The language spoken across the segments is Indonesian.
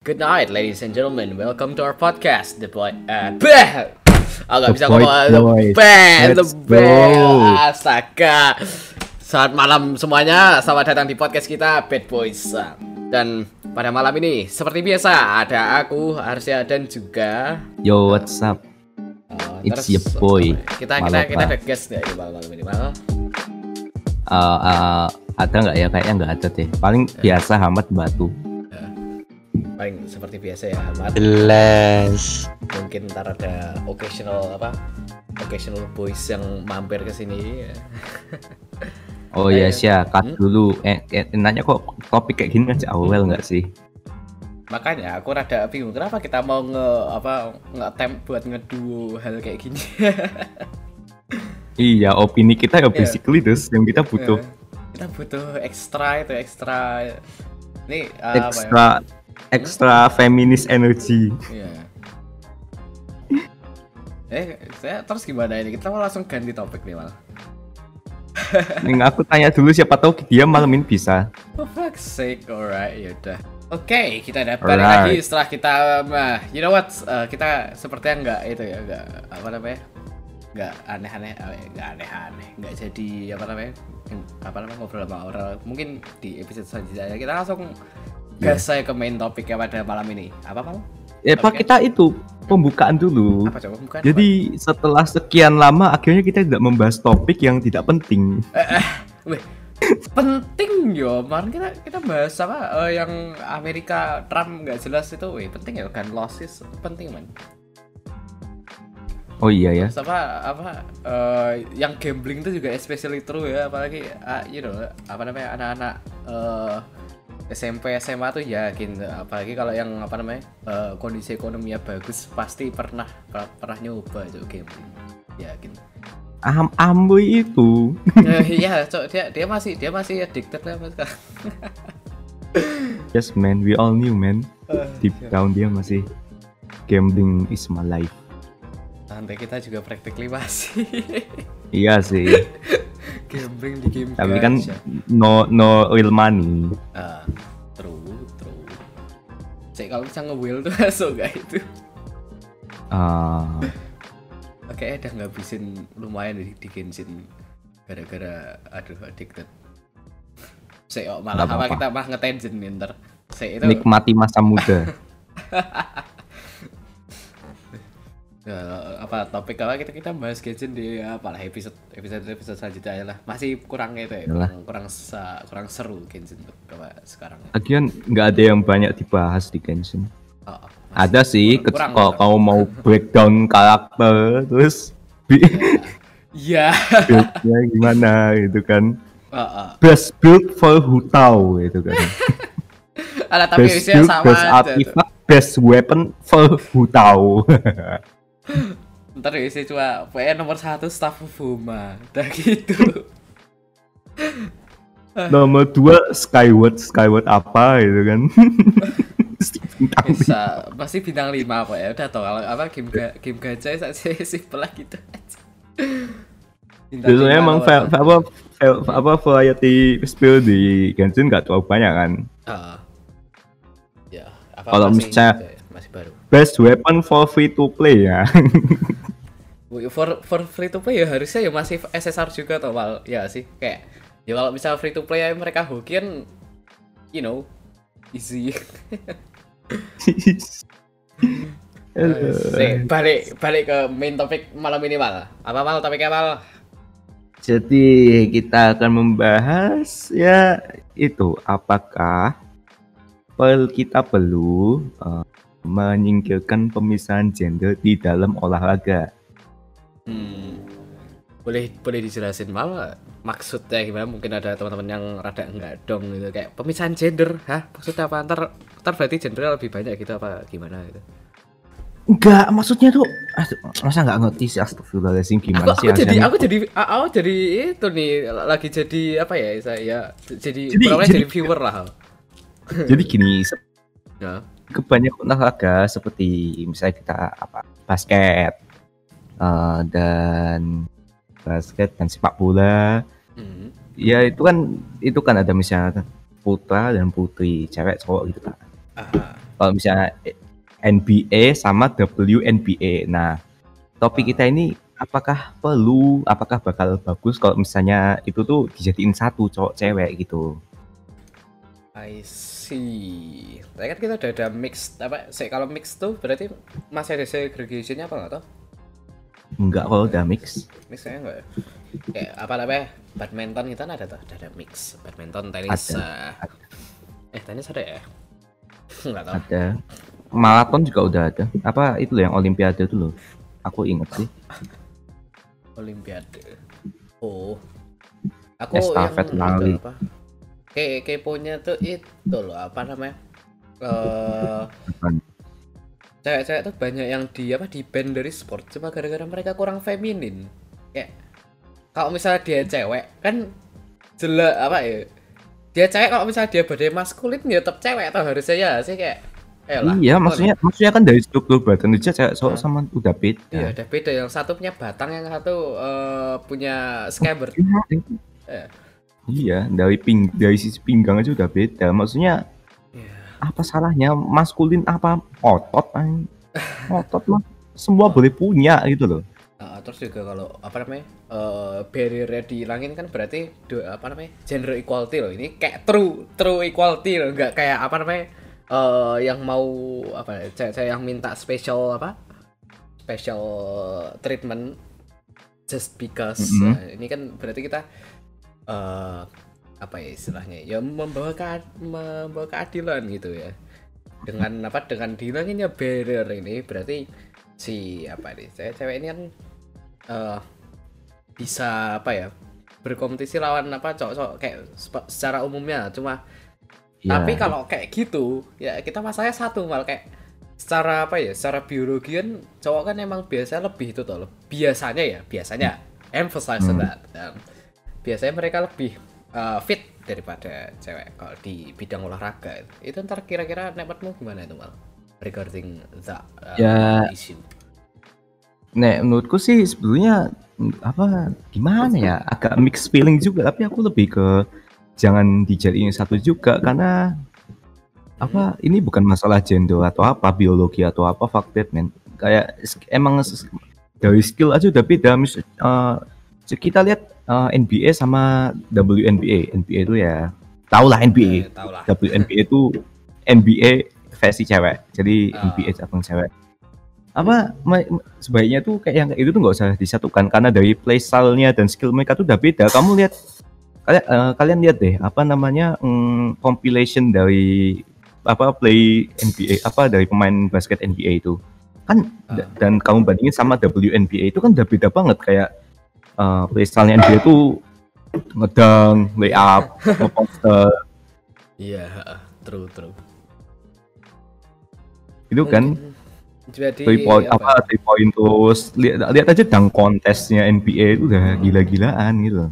Good night, ladies and gentlemen. Welcome to our podcast, The Boy. Uh, bah! Bisa Boy ngomong The. Band, The go. Astaga. Selamat malam semuanya. Selamat datang di podcast kita, Bad Boys. Dan pada malam ini, seperti biasa, ada aku, Arsya, dan juga Yo, what's up? uh, It's your boy, Kita kita Maloka. kita ada guest nggak di malam malam ini, Mal? Uh, uh, ada nggak ya? Kayaknya nggak ada deh. Paling biasa Hamad Batu. Paling seperti biasa ya, Ahmad. Jelas. Mungkin ntar ada occasional apa? Occasional boys yang mampir ke sini. Oh iya sih, cut Hmm? dulu. Eh, eh, nanya kok topik kayak gini aja awal nggak sih? Makanya aku rada bingung kenapa kita mau nge apa nge-attempt buat ngeduo hal kayak gini. Iya, opini kita Iya. ya basically terus yang kita butuh kita butuh ekstra itu ekstra. Ini uh, apa ya? Extra feminist energy. Iya. Eh, saya terus gimana ini? Kita mau langsung ganti topik nih mal. Nih, aku tanya dulu siapa tahu dia malam ini bisa. For fuck's sake, alright, yaudah. Oke, kita ada balik Alright. lagi setelah kita, nah, you know what? uh, kita sepertinya nggak itu ya, nggak apa namanya, nggak aneh-aneh, eh, nggak aneh-aneh, nggak jadi apa namanya, apa namanya ngobrol sama orang. Mungkin di episode selanjutnya kita langsung. Gas saya ke main topiknya pada malam ini. Apa mal? Ya, Pak, kita itu pembukaan dulu. Apa coba? Bukan. Jadi setelah sekian lama akhirnya kita tidak membahas topik yang tidak penting. Weh, penting yo, kemarin kita kita bahas apa eh, yang Amerika Trump nggak jelas itu, weh penting ya kan losses penting man. Oh iya ya. Terus apa apa eh, yang gambling itu juga especially true ya apalagi ah, you know apa namanya anak-anak eh, SMP SMA tuh yakin apalagi kalau yang apa namanya eh, kondisi ekonominya bagus pasti pernah per- pernah nyoba itu gambling yakin Am Amboy itu. Eh, iya cok dia dia masih dia masih addicted lah mas Yes man, we all knew man. Eh, Deep down dia masih gambling is my life. Santai kita juga practically masih Iya sih. gambling di game Tapi kan no no real money. ah true true Cek kalau bisa nge-will tuh masuk gak itu Ah, Oke, udah ngabisin lumayan di, di Genshin gara-gara aduh addicted. Saya oh, malah apa apa-apa. kita mah nih ntar. Saya itu nikmati masa muda. eh, apa topik apa kita kita bahas Genshin di apa lah episode episode episode selanjutnya aja lah. Masih kurang itu ya, Yalah. kurang kurang, sa- kurang seru Genshin kalau sekarang. Lagian nggak ada yang banyak dibahas di Genshin. Oh, oh, Ada sih, kurang- kurang, kalau kurang. kamu mau breakdown karakter, terus bi- Iya. build-nya gimana gitu kan. Oh, oh. Best build for Hutao gitu kan. Alah tapi best build, sama best artifact, best weapon for Hutao. Ntar isi cuma pokoknya nomor satu staff Fuma. Udah gitu. Nomor dua Skyward, Skyward apa gitu kan. Bisa pasti bintang 5 apa ya udah tau kalau apa game ga, game gacha saja simple lah gitu aja Biasanya lima emang apa apa apa variety spill di Genshin nggak terlalu banyak kan. Ah. ya apa Kalau misalnya- gitu ya, masih baru Best weapon for free to play ya. for for free to play ya harusnya ya masih SSR juga tau mal ya sih kayak ya kalau misalnya free to play ya mereka hoki kan you know easy. Sih, balik balik ke main topik malam ini mal apa mal topiknya mal Jadi kita akan membahas ya itu apakah pel kita perlu eh, menyingkirkan pemisahan gender di dalam olahraga. Hmm. Boleh boleh dijelasin mal maksudnya gimana? Mungkin ada teman-teman yang rada enggak dong gitu kayak pemisahan gender, hah? Maksudnya apa? Ntar ntar berarti gendernya lebih banyak gitu apa gimana gitu? Enggak, maksudnya tuh masa nggak ngerti sih astagfirullahaladzim gimana Aku, sih aku jadi aku jadi aku jadi itu nih lagi jadi apa ya saya jadi Jadi- jadi- jadi viewer lah. Jadi gini, Ya. Kebanyakan olahraga seperti misalnya kita apa basket eh, dan basket dan sepak bola Hmm. ya itu kan itu kan ada misalnya putra dan putri cewek cowok gitu kan kalau misalnya NBA sama WNBA. Nah, topik kita ini apakah perlu, apakah bakal bagus kalau misalnya itu tuh dijadiin satu cowok cewek gitu. I see. Tadi kan kita udah ada mix apa? Sih kalau mix tuh berarti masih ada segregationnya apa nggak tau? Enggak kalau udah mix. Mixnya enggak ya? Kayak apa namanya? Badminton kita ada tuh, ada, ada mix. Badminton, tenis. Ada. eh, eh, tenis ada ya? Enggak tahu. Ada. Maraton juga udah ada. Apa itu loh yang olimpiade itu loh. Aku inget sih. Olimpiade. Oh. Aku Estafet yang apa? Kayak keponya tuh itu loh apa namanya? Bukan. cewek-cewek tuh banyak yang di apa di band dari sport cuma gara-gara mereka kurang feminin. Kayak kalau misalnya dia cewek kan jelas apa ya? Dia cewek kalau misalnya dia badai maskulin ya tetap cewek atau harusnya ya sih kayak Elah, iya, maksudnya maksudnya kan dari struktur badan aja cewek cowok sama udah beda. Iya, udah beda. Yang satu punya batang, yang satu eh, punya scabbard. Eh. Iya, dari ping dari sisi pinggang aja udah beda. Maksudnya Iya. Apa salahnya maskulin apa otot ay. otot mah semua boleh punya gitu loh. Nah, terus juga kalau apa namanya eh barrier dihilangin kan berarti do- apa namanya gender equality loh ini kayak true true equality loh nggak kayak apa namanya eh yang mau apa ya, cewek-cewek yang minta special apa special treatment just because Mhm. Nah, ini kan berarti kita eh apa ya istilahnya? Ya membawa ke, membawa keadilan gitu ya. Dengan apa dengan dihilanginnya barrier ini berarti si apa nih cewek-cewek ini kan eh bisa apa ya berkompetisi lawan apa cowok-cowok kayak secara umumnya. Cuma Iya. tapi kalau kayak gitu ya kita masalahnya satu mal kayak secara apa ya secara biologi kan cowok kan emang biasa lebih itu tuh biasanya ya biasanya. Emphasize on Hmm. that. Dan biasanya mereka lebih uh, fit daripada cewek kalau di bidang olahraga. Itu ntar kira-kira nepatmu gimana itu mal? Regarding that uh, Ya. issue. Nek menurutku sih sebetulnya apa gimana ya? Agak mixed feeling juga tapi aku lebih ke jangan dijadiin satu juga karena apa ini bukan masalah gender atau apa biologi atau apa that man kayak emang dari skill aja udah beda mis eh, kita lihat eh, NBA sama WNBA NBA itu ya tau lah NBA Eh, tau lah WNBA itu NBA versi cewek jadi Ah. NBA cabang cewek apa sebaiknya tuh kayak yang kayak itu tuh nggak usah disatukan karena dari playstyle-nya dan skill mereka tuh udah beda kamu lihat kalian eh, kalian lihat deh apa namanya mm, compilation dari apa play NBA apa dari pemain basket NBA itu kan Ah. dan kamu bandingin sama WNBA itu kan udah beda banget kayak eh, playstyle-nya NBA tuh ngedang layup ngeposter. Iya true true. Itu kan? Jadi three point apa? three point terus. Lihat lihat aja dang kontesnya NBA itu udah gila-gilaan gitu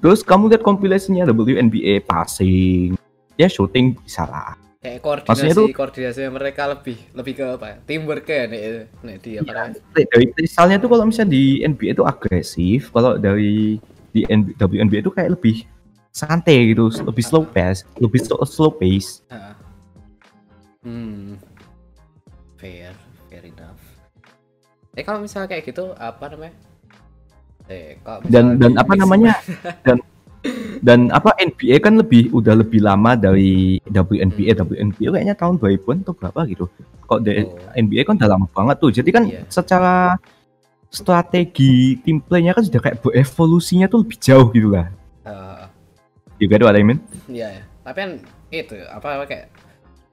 terus kamu lihat kompilasinya WNBA passing. Ya shooting bisa lah kayak koordinasi tuh- koordinasi mereka lebih lebih ke apa ya? Teamwork ya nih nih di apa Iya. dari misalnya tuh kalau misalnya di NBA itu agresif kalau dari di WNBA itu kayak lebih santai gitu lebih slow pace lebih slow, slow pace. Hmm. Fair fair enough. Eh kalau misalnya kayak gitu apa namanya? Eh kalau dan dan apa mix- namanya? Dan dan apa NBA kan lebih udah lebih lama dari WNBA WNBA kayaknya tahun 2000-an atau berapa gitu. Kok Oh. NBA kan udah lama banget tuh. Jadi kan Iya. secara strategi tim playnya kan sudah kayak berevolusinya tuh lebih jauh gitu lah. Ah, you get what I mean? Iya ya. Tapi kan itu apa apa kayak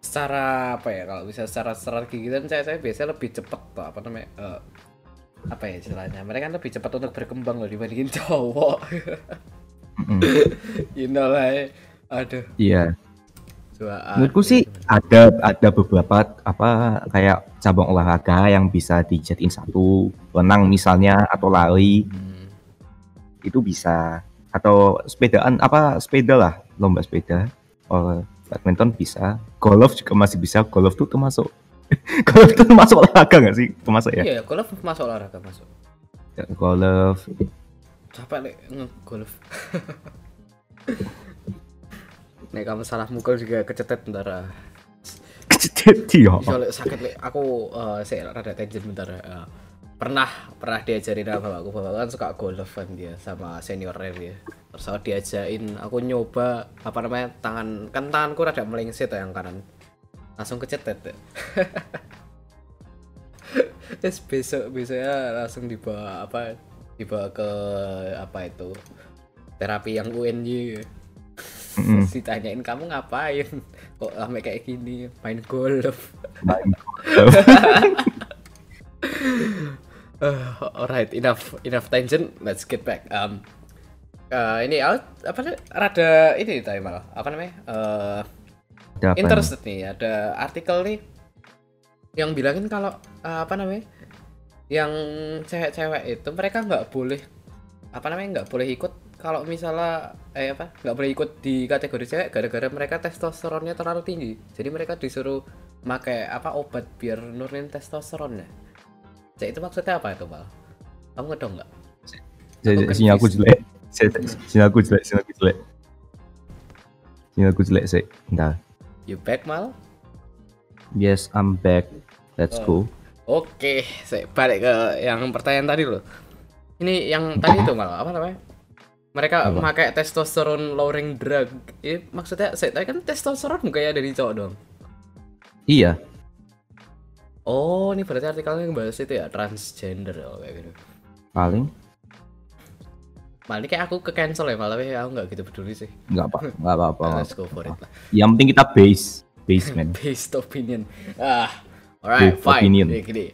secara apa ya kalau bisa secara strategi gitu kan saya saya biasanya lebih cepet tuh apa namanya eh, apa ya istilahnya mereka kan lebih cepat untuk berkembang loh dibandingin cowok Mm-mm. you know lah eh. aduh. Iya menurutku sih ada ada beberapa apa kayak cabang olahraga yang bisa dijadiin satu renang misalnya atau lari. Hmm, itu bisa. Atau sepedaan apa sepeda lah lomba sepeda. Oh, badminton bisa. Golf juga masih bisa. Golf tuh termasuk golf tuh termasuk olahraga nggak sih? Termasuk ya? Iya ya golf masuk olahraga masuk. Golf capek nih golf Nek kamu salah mukul juga kecetet ntar ah. Jadi ya. Yo, lek sakit lek aku eh saya rada tangent bentar. eh, pernah pernah diajarin sama bapakku bapakku kan suka golf kan dia sama seniornya dia terus aku diajain aku nyoba apa namanya tangan kan tanganku rada melengsit ya yang kanan langsung kecetet ya. terus besok besoknya langsung dibawa apa dibawa ke apa itu terapi yang UNY Mm-mm. Terus ditanyain kamu ngapain kok sampai kayak gini main golf Main. Uh, alright, enough enough tangent. Let's get back. Um, uh, ini out apa nih? Rada ini tadi malah apa namanya? Uh, Ada apa nih? interested nih. Ada artikel nih yang bilangin kalau uh, apa namanya? Yang cewek-cewek itu mereka nggak boleh apa namanya nggak boleh ikut kalau misalnya eh apa nggak boleh ikut di kategori cewek gara-gara mereka testosteronnya terlalu tinggi jadi mereka disuruh pakai apa obat biar nurunin testosteronnya Cek itu maksudnya apa itu mal kamu ngedong nggak Sinyal aku jelek. Si- Sinyal aku jelek, sinyal aku jelek. Sinyal aku jelek sih. Bentar. you back mal Yes, I'm back. Let's Oh. go. Oke, saya balik ke yang pertanyaan tadi loh. Ini yang tadi itu malah apa namanya? Mereka Apa? pakai testosterone lowering drug. Ini maksudnya saya tadi kan testosteron bukannya dari cowok dong. Iya. Oh, ini berarti artikelnya ngebahas itu ya transgender oh, kayak gitu. Paling Malah ini kayak aku ke cancel ya malah tapi aku nggak gitu peduli sih. nggak apa, nggak apa-apa. nggak Let's go for it lah. Yang penting kita base, basement. Based opinion. Ah, alright, fine. opinion. Jadi gini.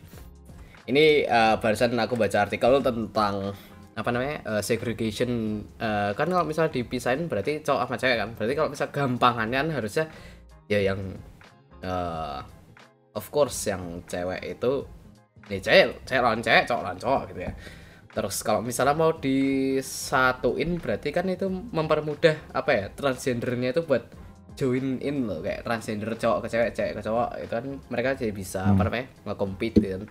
Ini eh, barusan aku baca artikel tentang apa namanya eh, segregation. Eh, kan kalau misalnya dipisahin berarti cowok sama cewek kan. Berarti kalau misalnya gampangannya kan harusnya ya yang eh, of course yang cewek itu nih cewek, cewek lawan cewek, cowok lawan cowok gitu ya. Terus kalau misalnya mau disatuin berarti kan itu mempermudah apa ya transgendernya itu buat join in loh kayak transgender cowok ke cewek, cewek ke cowok itu kan mereka jadi bisa apa namanya nge-compete gitu kan.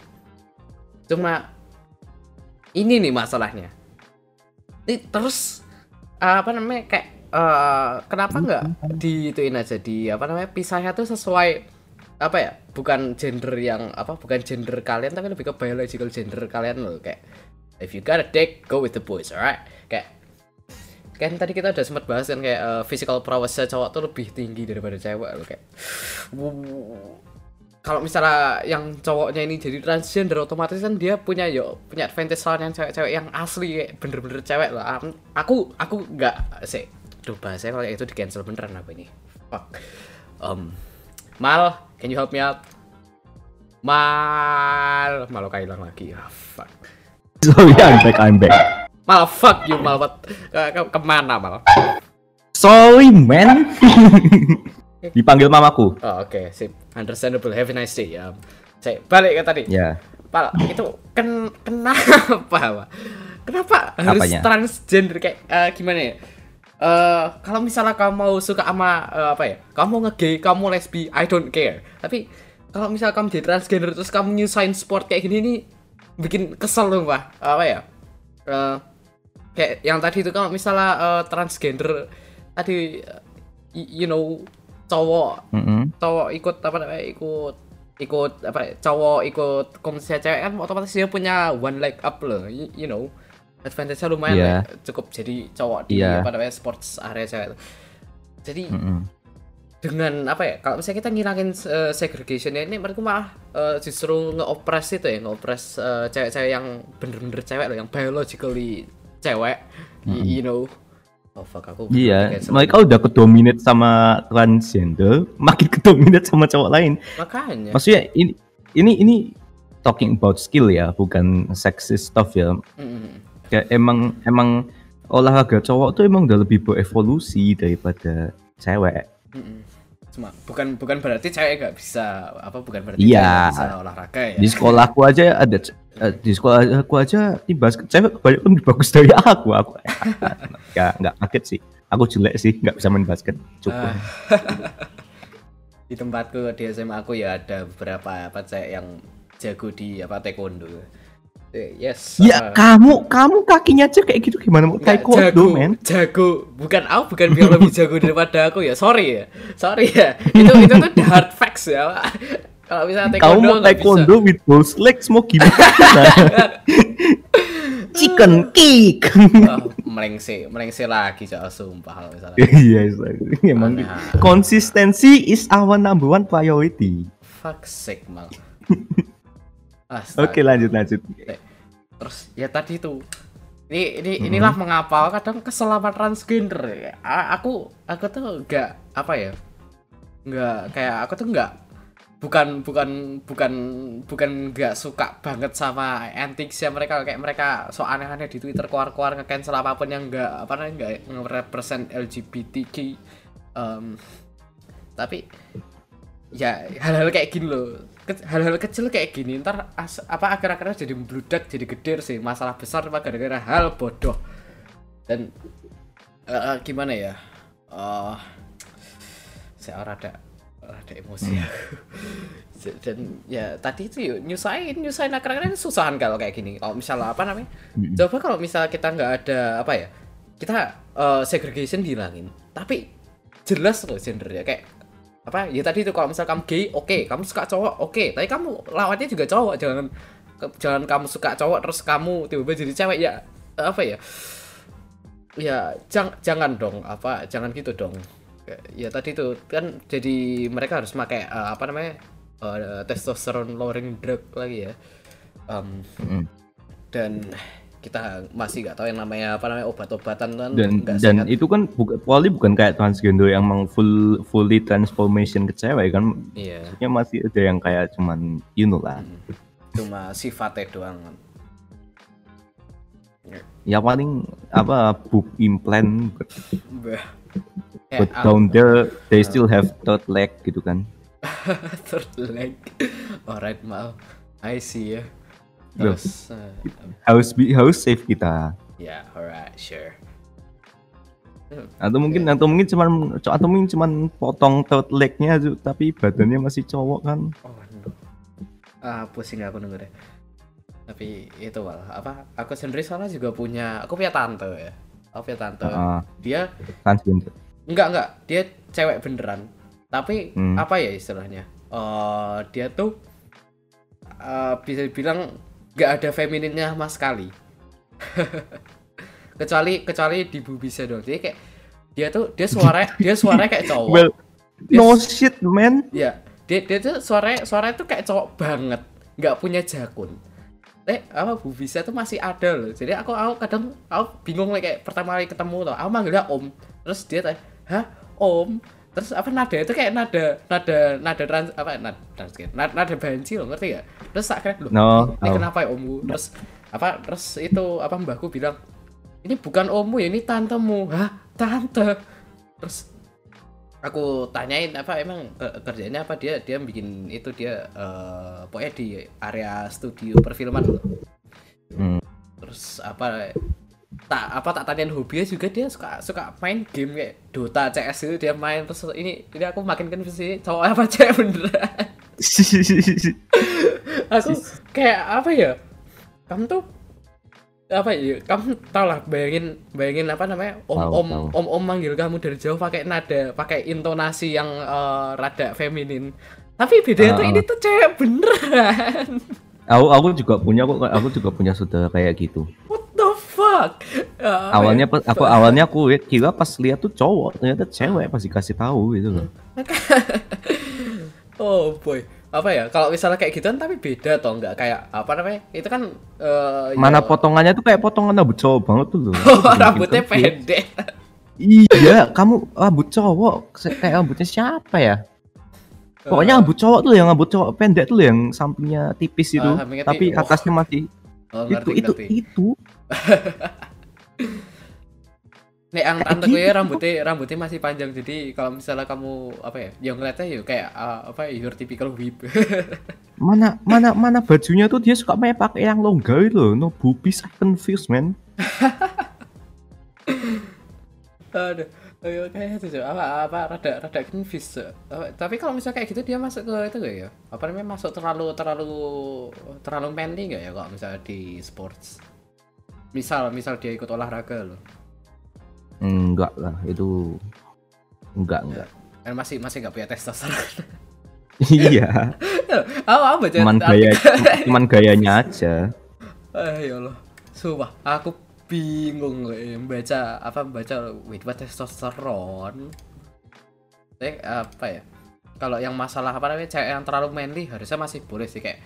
Cuma ini nih masalahnya. Ini terus apa namanya kayak eh, kenapa nggak diituin aja di apa namanya pisahnya tuh sesuai apa ya bukan gender yang apa bukan gender kalian tapi lebih ke biological gender kalian loh kayak if you got a dick go with the boys alright kayak kan tadi kita udah sempat bahas kan kayak eh, physical prowess cowok tuh lebih tinggi daripada cewek loh kayak. Kalau misalnya yang cowoknya ini jadi transgender otomatis kan dia punya yo punya advantage lawan yang cewek-cewek yang asli kayak bener-bener cewek Am- aku aku nggak sih Duh bahasanya kalau itu di cancel beneran apa ini? Fuck. Um mal can you help me out? Mal. Mal kayak hilang lagi. Ah fuck. Sorry, I'm back, I'm back. Mal fuck you mal What? ke, ke- ke mana mal Sorry, man. Dipanggil mamaku. oh oke sip understandable have a nice day ya saya balik ke tadi Ya. Pal, itu ken kenapa, Pak? Kenapa harus Apanya? transgender kayak eh, gimana ya? Eh, kalau misalnya kamu mau suka sama eh, apa ya? Kamu nge-gay, kamu lesbi, I don't care. Tapi kalau misalnya kamu jadi transgender terus kamu nyusahin sport kayak gini nih bikin kesel loh, Pak. Apa ya? Eh, kayak yang tadi itu kalau misalnya eh, transgender tadi y- you know cowok Mm-mm. cowok ikut apa namanya ikut ikut apa cowok ikut komunitas cewek kan otomatis dia punya one leg up loh you, you know advantage-nya lumayan Iya. lah, cukup jadi cowok di Iya. apa namanya sports area cewek itu. jadi Mm-mm. dengan apa ya kalau misalnya kita ngilangin uh, segregationnya ini mereka malah uh, justru ngeopres itu ya ngeopres uh, cewek-cewek yang bener-bener cewek loh yang biologically cewek y- you know oh fuck aku Iya, mereka udah kedominate sama transgender, makin kedominate sama cowok lain. makanya Maksudnya ini ini ini talking about skill ya, bukan sexist stuff ya. Mm-mm. Kayak emang emang olahraga cowok tuh emang udah lebih berevolusi daripada cewek. Mm-mm. Cuma bukan bukan berarti cewek nggak bisa apa bukan berarti Iya. nggak bisa olahraga ya. Di sekolahku aja ada di sekolah aku aja di basket cewek kebanyakan lebih bagus dari aku. Aku ya nggak kaget sih. Aku jelek sih, nggak bisa main basket. Cukup. Ah. di tempatku di SMA aku ya ada beberapa apa cewek yang jago di apa taekwondo. Eh, Yes. Ya uh, kamu kamu kakinya aja kayak gitu gimana mau Nggak, taekwondo jago, men? jago. Bukan aku, bukan biar lebih jago daripada aku ya. Sorry ya, sorry ya. Itu itu tuh the hard facts ya. Kalau misalnya Kamu taekwondo mau nggak taekwondo bisa. with those legs mau gimana? Chicken kick. Oh, melengse, melengse lagi soal sumpah kalau misalnya. Iya, exactly. emang Mana? konsistensi is our number one priority. Fuck sake, mal. Oke, lanjut lanjut. Terus ya tadi itu. Ini ini inilah mengapa kadang keselamatan transgender. A- Aku aku tuh enggak apa ya? Enggak kayak aku tuh enggak bukan bukan bukan bukan nggak suka banget sama anticsnya mereka. Kayak mereka so aneh-aneh di Twitter keluar-keluar nge-cancel apa pun yang enggak apa namanya enggak nge-represent LGBTQ Em, tapi ya hal-hal kayak gini loh. Hal-hal kecil kayak gini ntar as- apa akhir-akhirnya jadi membludak jadi gede sih. Masalah besar apa gara-gara hal bodoh. Dan eh, gimana ya? Eh saya rada rada emosi. Ya dan ya tadi itu yuk nyusahin nyusahin akhir-akhirnya ini susahan kalau kayak gini. Kalau misalnya apa namanya? Coba kalau misalnya kita nggak ada apa ya kita eh, segregation dihilangin tapi jelas loh gendernya. Kayak apa ya tadi itu kalau misal kamu gay oke. Kamu suka cowok oke. Tapi kamu lawannya juga cowok. Jangan jangan kamu suka cowok terus kamu tiba-tiba jadi cewek. Ya apa ya? Ya jang, jangan dong apa jangan gitu dong ya, ya tadi itu kan jadi mereka harus pakai eh, apa namanya eh, testosterone lowering drug lagi ya Em, Mm. dan kita masih nggak tahu yang namanya apa namanya obat-obatan kan Dan dan sehat. itu kan bukan Poli bukan kayak transgender yang emang full fully transformation ke cewek kan. iya Maksudnya masih ada yang kayak cuman you know lah. cuma sifatnya doang Ya paling apa boob implant. Eh, but aku- down there they still have third leg gitu kan. third leg. Alright, mal. I see ya. Terus, eh, Harus be harus save kita. ya, alright, sure. Atau mungkin atau mungkin cuman atau mungkin cuman potong third legnya tapi badannya masih cowok kan. Oh no. Ah, pusing aku denger deh. Tapi itu mal, apa? Aku sendiri soalnya juga punya, aku punya tante ya. Aku punya tante. Ah, Dia transgender. Enggak enggak, dia cewek beneran. Tapi Hmm. apa ya istilahnya? Eh dia tuh eh, bisa dibilang nggak ada femininnya sama sekali. kecuali kecuali di bubisnya doang. Jadi kayak dia tuh dia suara dia suaranya kayak cowok. Well, Dia no shit man. Ya, dia dia tuh suaranya suaranya tuh kayak cowok banget, nggak punya jakun. Eh, apa bubisnya tuh masih ada loh. Jadi aku aku kadang aku bingung like, kayak pertama kali ketemu tuh, aku manggilnya Om. Terus dia tanya, "Hah, Om?" Terus apa nada itu kayak nada nada nada trans apa nada trans nada, nada banci loh, ngerti gak? Terus akhirnya loh, No, ini oh. kenapa ya Ommu? Terus apa terus itu apa mbahku bilang, "Ini bukan Ommu ya, ini tantemu." Hah, tante? Terus aku tanyain apa emang ke- kerjanya apa dia dia bikin itu dia eh, pokoknya di area studio perfilman loh. Hmm. terus apa tak apa tak tanyain hobinya juga dia suka suka main game kayak Dota CS itu dia main terus ini ini aku makin confused ini cowok apa cewek beneran aku kayak apa ya kamu tuh apa ya kamu tau lah bayangin bayangin apa namanya om Tahu, om tahu. om om manggil kamu dari jauh pakai nada pakai intonasi yang eh, rada feminin tapi bedanya tuh Ah, ini tuh cewek beneran aku aku juga punya kok aku juga punya saudara kayak gitu. what the fuck Eh, ya? awalnya pas aku awalnya aku kira pas lihat tuh cowok ternyata cewek pas dikasih tahu gitu loh. oh boy apa ya kalau misalnya kayak gituan tapi beda atau enggak kayak apa namanya itu kan eh, Mana ya- potongannya tuh kayak potongan rambut cowok banget tuh loh. Oh, makin rambutnya confused. pendek Iya, kamu rambut cowok kayak rambutnya siapa ya? Pokoknya rambut cowok tuh yang rambut cowok pendek tuh yang sampingnya tipis itu, sampingnya tapi tipis. Atasnya masih oh, itu ngerti, itu ngerti. itu. Nek ang Kayak tante gue gitu. ya rambutnya rambutnya masih panjang jadi kalau misalnya kamu apa ya yang ngeliatnya ya kayak uh, apa ya your typical whip Mana mana mana bajunya tuh dia suka main pakai yang longgar itu loh. No boobies I confused man. aduh Ayo kayak itu apa apa rada rada confused tapi kalau misalnya kayak gitu dia masuk ke itu gak ya apa namanya masuk terlalu terlalu terlalu manly gak ya kalau misalnya di sports misal misal dia ikut olahraga loh Enggak lah, itu enggak enggak. kan masih masih nggak punya testosteron iya, apa apa baca cuman gaya cuman gayanya aja. Eh ya Allah. Sumpah, aku bingung eh, baca apa baca wait what testosteron. Eh apa ya? Kalau yang masalah apa namanya cewek yang terlalu manly harusnya masih boleh sih kayak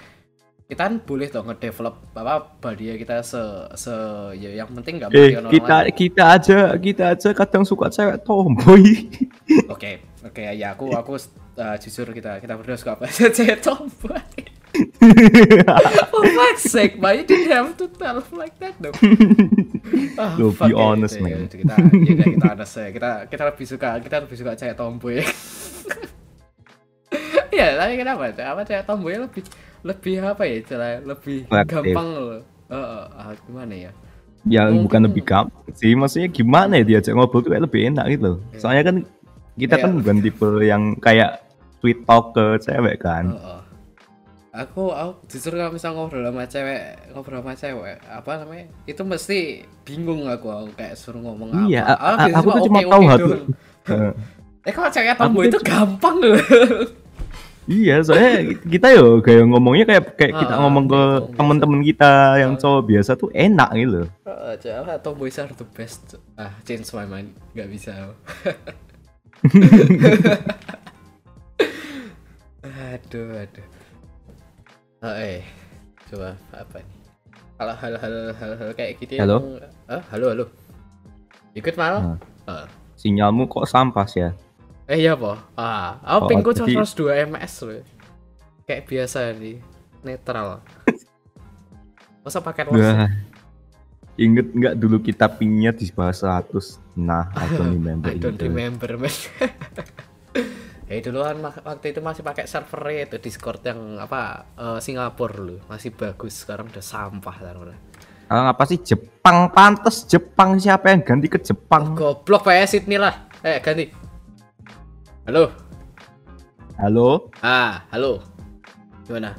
kita kan boleh tuh ngedevelop apa body kita se se ya yang penting nggak Eh, orang kita lain. kita aja kita aja kadang suka cewek tomboy. Oke, oke ya aku aku uh, jujur kita kita berdua suka bahasa cewek tomboy. For fuck's sake, man, you didn't have to tell like that though. Loh, fuck be honest, ya, man. ya, Kita, ya, kita honest ya. Kita kita lebih suka kita lebih suka cewek tomboy. Ya, tapi kenapa? Apa cewek tomboy lebih lebih apa ya istilah lebih gampang loh. Heeh, ah, gimana ya? ya Mungkin- bukan lebih gampang sih, maksudnya gimana ya diajak ngobrol tuh kayak lebih enak gitu loh. Soalnya kan kita Kayak- kan bukan tipe yang kayak sweet talk ke cewek kan. Heeh. Aku, aku justru kalau misal ngobrol sama cewek, ngobrol sama cewek, apa namanya? Itu mesti bingung aku, aku kayak suruh ngomong Iya, apa. a- a- biasanya aku tuh cuma oke-oke tahu hati. doang. Eh, kalau cewek tomboy tuh itu gampang loh. Iya, soalnya kita yo kayak ngomongnya kayak kayak kita Ah, ngomong ke teman-teman kita yang cowok biasa tuh enak gitu loh. Heeh, cewek tomboy are the best. Ah, change my mind, nggak bisa. aduh, aduh. Oh, eh, coba apa nih? Kalau hal-hal hal-hal kayak gitu Halo? yang- Ah, halo, halo. Ikut malah? Ah. Sinyalmu kok sampas ya? Eh iya po. Ah, aku Oh, pingku cuma jadi- 102 ms loh. Kayak biasa nih, netral. Masa los? Wah. Inget nggak dulu kita pingnya di bawah 100? Nah, I don't remember I don't remember man. Eh dulu kan mak- waktu itu masih pakai server itu Discord yang apa eh, Singapura loh, masih bagus. Sekarang udah sampah sekarang udah. Sekarang apa sih Jepang pantes Jepang siapa yang ganti ke Jepang? Goblok PS Sydney lah. Eh ganti. Halo. Halo? Ah, halo. Gimana?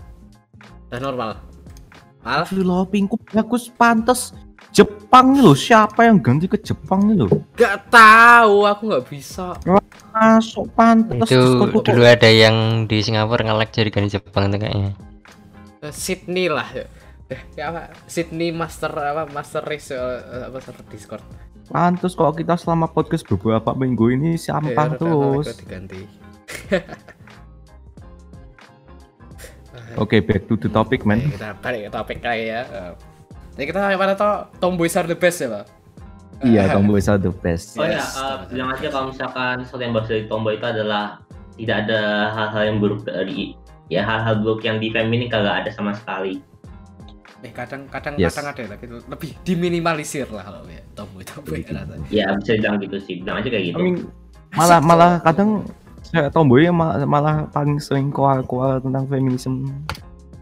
Udah normal. Mal? Loh, pingku bagus pantes Jepang nih loh. Siapa yang ganti ke Jepang nih loh? Gak tahu, aku nggak bisa. Masuk pantes itu Discord dulu ada yang di Singapura nge-lag jadi ganti Jepang tuh kayaknya Eh, Sydney lah. Eh, ya apa? Sydney Master apa Master Race eh, apa server Discord. Pantes kalau kita selama podcast beberapa minggu ini sampah rada- terus. diganti. Oke, back to the topic, man. Oke, kita balik ke topik kali ya. Jadi kita pada tau Tomboys are the best ya, Pak? Iya, Tomboy is the best. Oh ya, Yes, uh, betul. bilang aja kalau misalkan sesuatu yang bagus dari tomboy itu adalah tidak ada hal-hal yang buruk dari ya hal-hal buruk yang di feminin kagak ada sama sekali. Eh kadang kadang Yes. kadang ada lagi lebih diminimalisir lah kalau ya tomboy tomboy rasanya. Ya bisa bilang gitu sih, bilang aja kayak gitu. I mean, malah malah kadang saya tomboy yang malah, malah paling sering koal-koal tentang feminisme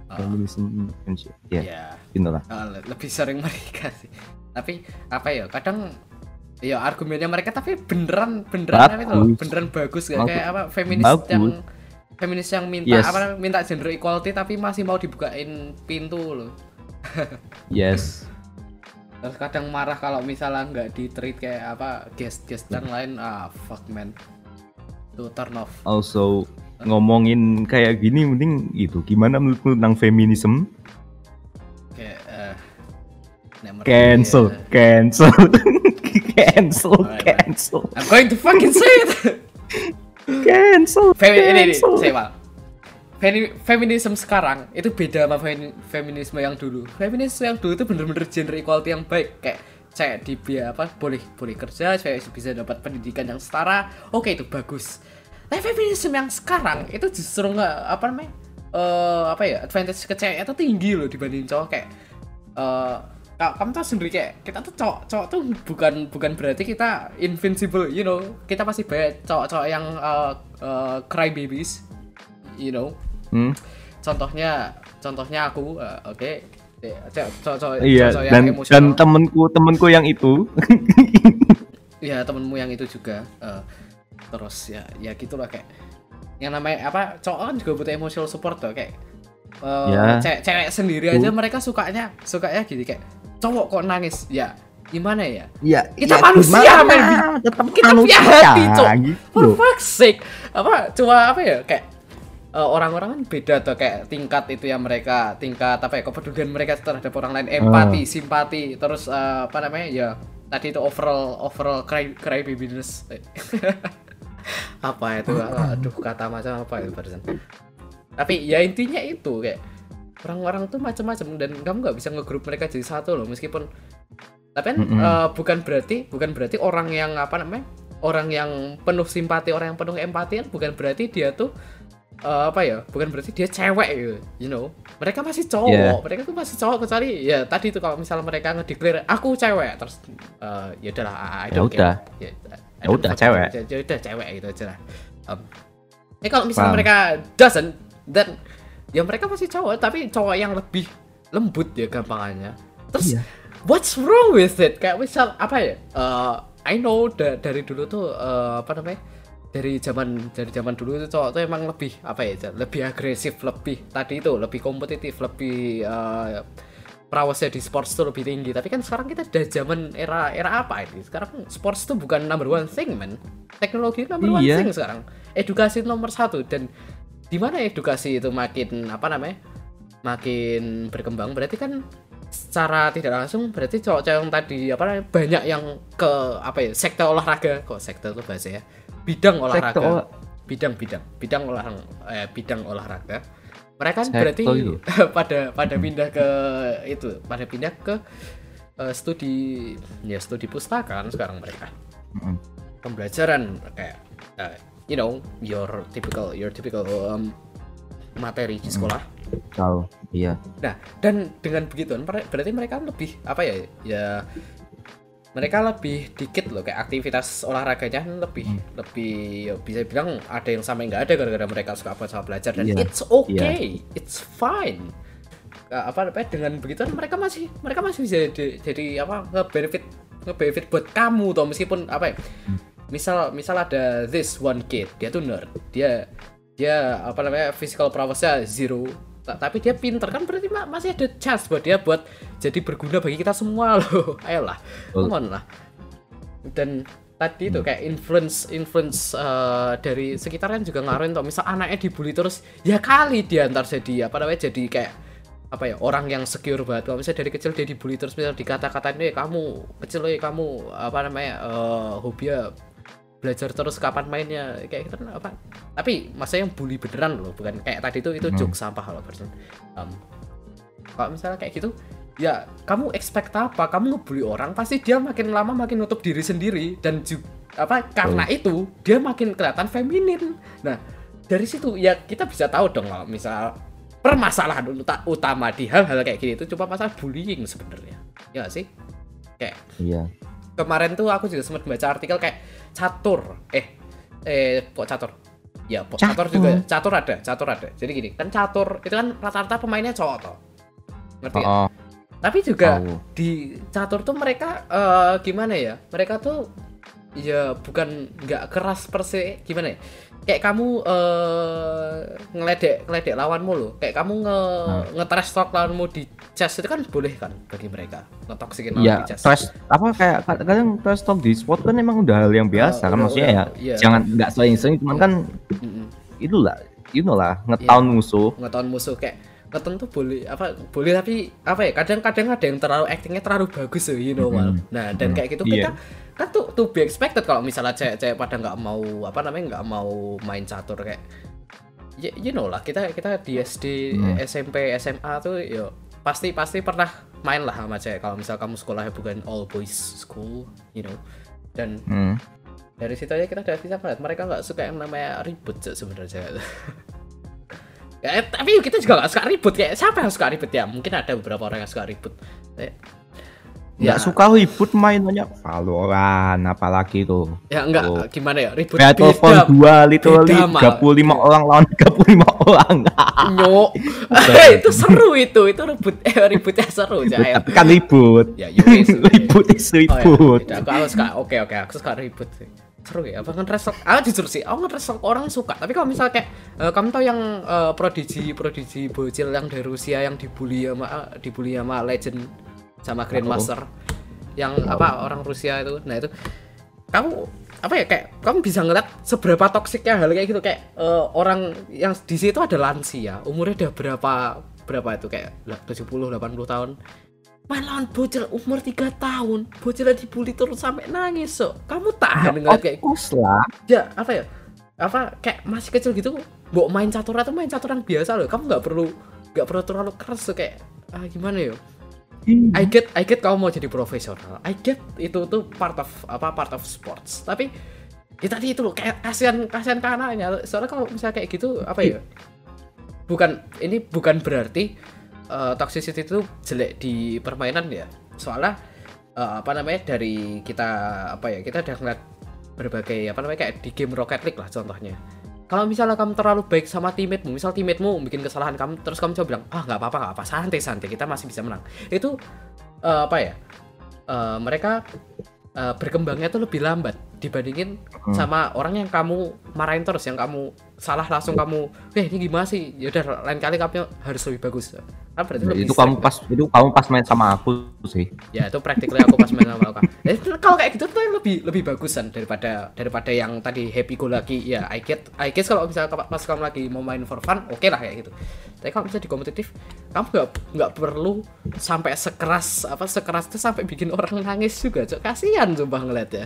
Ah, feminisme ya ya, gitu lah ah, le- lebih sering mereka sih. Tapi apa ya? Kadang ya argumennya mereka tapi beneran beneran apa itu loh, Bagus. beneran bagus gak Bagus. kayak apa feminis Bagus. yang feminis yang minta Yes. apa minta gender equality tapi masih mau dibukain pintu loh. yes Terus kadang marah kalau misalnya nggak di treat kayak apa guest-guest yang lain ah fuck man. Itu turn off. also ngomongin kayak gini mending itu gimana menurutmu tentang feminisme kayak eh cancel cancel cancel cancel I'm going to fucking say it. cancel Femi ini, ini cancel. Feminisme sekarang itu beda sama femi- feminisme yang dulu. Feminisme yang dulu itu bener-bener gender equality yang baik kayak cewek di apa boleh boleh kerja, cewek bisa dapat pendidikan yang setara. Oke itu bagus. Tapi feminisme yang sekarang itu justru nggak apa namanya? eh apa ya advantage ke cewek itu tinggi loh dibanding cowok kayak ka- kamu tahu sendiri kayak kita tuh cowok cowok tuh bukan bukan berarti kita invincible you know kita pasti banyak cowok-cowok yang eh, eh, cry babies you know Hmm? contohnya contohnya aku eh, oke Eh, cowok cowok iya cowok dan dan emosional temenku temenku yang itu ya temenmu yang itu juga eh, terus ya ya gitulah kayak yang namanya apa cowok kan juga butuh emotional support tuh kayak eh, Ya. cewek, cewek sendiri aja mereka sukanya sukanya gini kayak cowok kok nangis ya gimana ya Ya, Kita ya manusia, men. Tetap Kita punya hati, Cok. gitu. for fuck's sake apa cuma apa ya kayak eh, orang-orang kan beda tuh kayak tingkat itu ya mereka tingkat apa ya kepedulian mereka terhadap orang lain empati simpati terus eh, apa namanya ya tadi itu overall overall cry cry babiness apa itu? Aduh kata macam apa itu barusan. Tapi ya intinya itu kayak orang-orang tuh macam-macam dan kamu nggak bisa ngegrup mereka jadi satu loh meskipun tapi kan Mm-mm. eh, bukan berarti bukan berarti orang yang apa namanya orang yang penuh simpati orang yang penuh empati kan bukan berarti dia tuh eh, apa ya? Bukan berarti dia cewek gitu. You know? Mereka masih cowok. Yeah. mereka tuh masih cowok kecuali ya tadi tuh kalau misalnya mereka ngedeklar aku cewek terus eh, ya udahlah I Ya don't udah. ya, I Ya don't udah, cewek. ya udah cewek gitu aja lah. Um, eh kalau misalnya Paham. mereka doesn't dan ya mereka masih cowok tapi cowok yang lebih lembut ya gampangannya. Terus Iya. what's wrong with it? Kayak misal apa ya? Eh, I know da- dari dulu tuh eh, apa namanya dari zaman dari zaman dulu itu cowok tuh emang lebih apa ya lebih agresif lebih tadi itu lebih kompetitif lebih eh, prawasnya di sports tuh lebih tinggi. Tapi kan sekarang kita udah zaman era era apa ini? Sekarang sports tuh bukan number one thing man teknologi number one Iya. thing sekarang. Edukasi nomor satu. Dan di mana edukasi itu makin apa namanya makin berkembang? Berarti kan secara tidak langsung berarti cowok-cowok yang tadi apa namanya banyak yang ke apa ya sekte olahraga. Kok sekte itu bahasa ya bidang olahraga bidang bidang bidang olahraga eh, bidang olahraga mereka kan berarti itu. pada pada pindah ke itu pada pindah ke eh, studi ya studi pustaka kan sekarang mereka pembelajaran kayak eh, you know your typical your typical um, materi di sekolah Tahu. Iya. Nah, dan dengan begitu berarti mereka lebih apa ya? Ya mereka lebih dikit loh kayak aktivitas olahraganya lebih lebih ya bisa bilang ada yang sampai nggak ada gara-gara mereka suka apa sama belajar dan Iya. it's okay, it's fine. Nah, apa apa dengan begitu mereka masih mereka masih bisa jadi, jadi apa nge-benefit nge-benefit buat kamu toh meskipun apa ya? Misal misal ada this one kid, dia tuh nerd. Dia dia apa namanya physical prowessnya zero tapi dia pinter. Kan berarti ma- masih ada chance buat dia buat jadi berguna bagi kita semua loh. Ayolah come on lah. Dan tadi itu kayak influence influence eh, dari sekitar kan juga ngaruhin tuh. Misal anaknya dibully terus ya kali dia ntar jadi apa namanya jadi kayak apa ya orang yang secure banget. Kalau misalnya dari kecil dia dibully terus misal dikata-katain eh kamu kecil eh kamu apa namanya eh hobinya belajar terus kapan mainnya kayak gitu kan apa? Tapi masa yang bully beneran loh bukan kayak tadi itu itu Hmm. joke sampah loh person. Um, kalau misalnya kayak gitu ya kamu expect apa? Kamu ngebully orang pasti dia makin lama makin nutup diri sendiri dan juga apa karena itu dia makin kelihatan feminin. Nah dari situ ya kita bisa tahu dong kalau misal permasalahan uta- utama di hal-hal kayak gini itu cuma masalah bullying sebenarnya. Ya nggak sih? Kayak Iya. Kemarin tuh aku juga sempat baca artikel kayak catur. Eh eh kok catur? Ya catur, Catur. juga catur ada catur ada. Jadi gini kan catur itu kan rata-rata pemainnya cowok toh. Ngerti? Oh, tapi juga tahu. di catur tuh mereka eh, gimana ya? Mereka tuh ya bukan nggak keras per se gimana ya kayak kamu eh ngeledek ngeledek lawanmu loh kayak kamu nge nge-trash talk lawanmu di chest itu kan boleh kan bagi mereka ngetoksikin lawan Iya, di chest trash apa kayak kadang trash talk di sport kan emang udah hal yang biasa Ah, kan udah- maksudnya ya. udah, iya. Jangan nggak sering-sering cuman kan Mm-mm. itulah, you know lah, ngetown Iya. musuh. ngeton musuh kayak ngeton tuh boleh apa boleh tapi apa ya kadang-kadang ada yang terlalu actingnya terlalu bagus ya you know Mal. Mm-mm. nah dan Mm, kayak gitu iya. kita kan tuh to be expected kalau misalnya cewek-cewek pada nggak mau apa namanya nggak mau main catur kayak ya you know lah kita kita di SD Hmm. SMP SMA tuh yo pasti pasti pernah main lah sama cewek. Kalau misal kamu sekolahnya bukan all boys school you know. Dan Hmm. dari situ aja kita udah bisa melihat mereka nggak suka yang namanya ribut sebenarnya ya, tapi kita juga nggak suka ribut. Kayak siapa yang suka ribut? Ya mungkin ada beberapa orang yang suka ribut Nggak Ya. suka ribut mainnya Valorant apalagi tuh Ya enggak Oh. gimana ya ribut Battlefront beda 2 literally beda, Mal. 35 orang lawan 35 orang nyok itu seru itu itu ribut eh ributnya seru Cak. tapi kan ribut ya yo wis. ribut is Oh, ya, ribut tidak. aku, aku suka oke oke aku suka ribut sih seru ya apa nge-wrestle aku jujur sih aku nge-wrestle orang suka tapi kalau misalnya kayak eh, kamu tahu yang eh, prodigi prodigi bocil yang dari Rusia yang dibully sama eh, dibully sama legend sama Grandmaster yang apa orang Rusia itu. Nah itu kamu apa ya kayak kamu bisa ngeliat seberapa toksiknya hal kayak gitu. Kayak eh, orang yang di situ ada lansia umurnya udah berapa berapa itu? Kayak 70 80 tahun. Main lawan bocil umur 3 tahun. Bocilnya dibully terus sampai nangis so kamu tahan ngeliat kayak lah. Ya apa ya? Apa kayak masih kecil gitu mau main catur atau main catur yang biasa loh. Kamu nggak perlu nggak perlu terlalu keras tuh kayak ah gimana ya I get I get kamu mau jadi profesional. I get itu tuh part of apa part of sports. Tapi ya tadi itu loh kayak kasihan kasihan ke anaknya. Soalnya kalau misalnya kayak gitu apa ya? Bukan ini bukan berarti eh, toxicity itu jelek di permainan ya. Soalnya eh, apa namanya dari kita apa ya kita udah ngeliat berbagai apa namanya kayak di game Rocket League lah contohnya kalau misalnya kamu terlalu baik sama teammatemu misal teammatemu bikin kesalahan kamu terus kamu coba bilang ah nggak apa-apa nggak apa santai santai kita masih bisa menang. Itu eh, apa ya eh, mereka eh, berkembangnya tuh lebih lambat dibandingin Hmm. sama orang yang kamu marahin terus yang kamu salah langsung kamu eh ini gimana sih? Yaudah lain kali kamu harus lebih bagus. Kan berarti lebih itu kamu pas itu kamu pas main sama aku sih. Ya itu practically aku pas main sama Oka. Eh, kalau kayak gitu tuh lebih lebih bagusan daripada daripada yang tadi happy go lucky. Ya I get I guess kalau misalnya pas kamu lagi mau main for fun oke lah kayak gitu. Tapi kalau misalnya di kompetitif kamu nggak nggak perlu sampai sekeras apa sekeras itu sampai bikin orang nangis juga cok kasihan coba ngeliat ya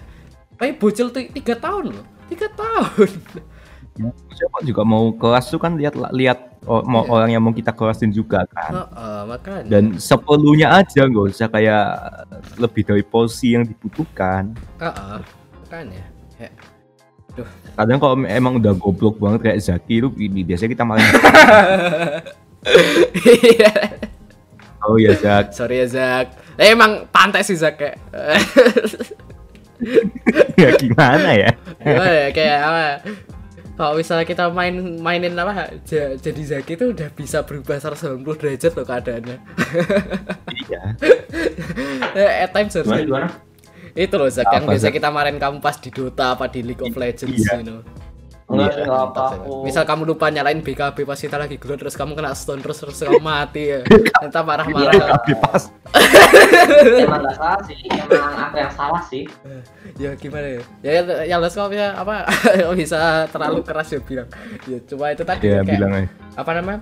tapi bocil tuh tiga tahun loh. Tiga tahun. Siapa juga mau kelas tuh kan lihat lihat oh, mau Iya. orang yang mau kita kelasin juga kan. Heeh, makanya. Dan seperlunya aja nggak usah kayak lebih dari porsi yang dibutuhkan. Heeh, makanya. Ya. kadang kalau emang udah goblok banget kayak Zaki itu ini biasanya kita malah oh ya Zak. Sorry ya Zak. Eh, emang pantai sih Zak kayak ya gimana ya? Gimana ya? Kayak apa? Kalau misalnya kita main mainin apa ja- jadi Zaki itu udah bisa berubah 190 derajat loh keadaannya. Iya. Eh, at times harus Gimana kayak- gimana? itu loh Zak yang biasa kita marahin kamu pas di Dota apa di League of Legends Iya. you know. Enggak, Iya, enggak misal kamu lupa nyalain BKB pas kita lagi glow terus kamu kena stun terus terus kamu mati ya. Entah marah-marah. Iya. tapi pas. Emang nggak salah sih, emang aku yang salah sih. ya gimana ya? Ya yang les kalau bisa apa? Bisa terlalu keras ya bilang. Ya cuma itu tadi ya kayak- bilang aja. apa namanya?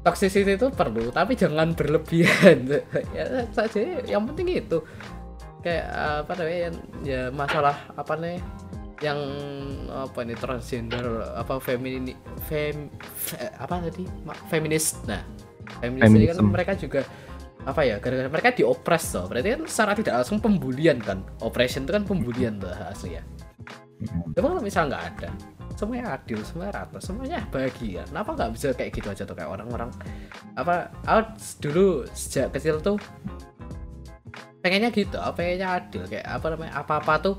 Toxicity itu perlu tapi jangan berlebihan. Ya saja yang penting itu. Kayak apa namanya ya masalah apa nih yang apa nih transgender apa femini fem fe- apa tadi? Feminis. Nah feminis ini kan mereka juga apa ya gara-gara mereka diopres toh. Berarti kan secara tidak langsung pembulian kan. Oppression itu kan pembulian tuh asli ya. Coba kalau misal nggak ada, semuanya adil, semuanya rata, semuanya bahagia. Kenapa nggak bisa kayak gitu aja tuh kayak orang-orang apa? Aku dulu sejak kecil tuh pengennya gitu, pengennya adil. Kayak apa namanya apa-apa tuh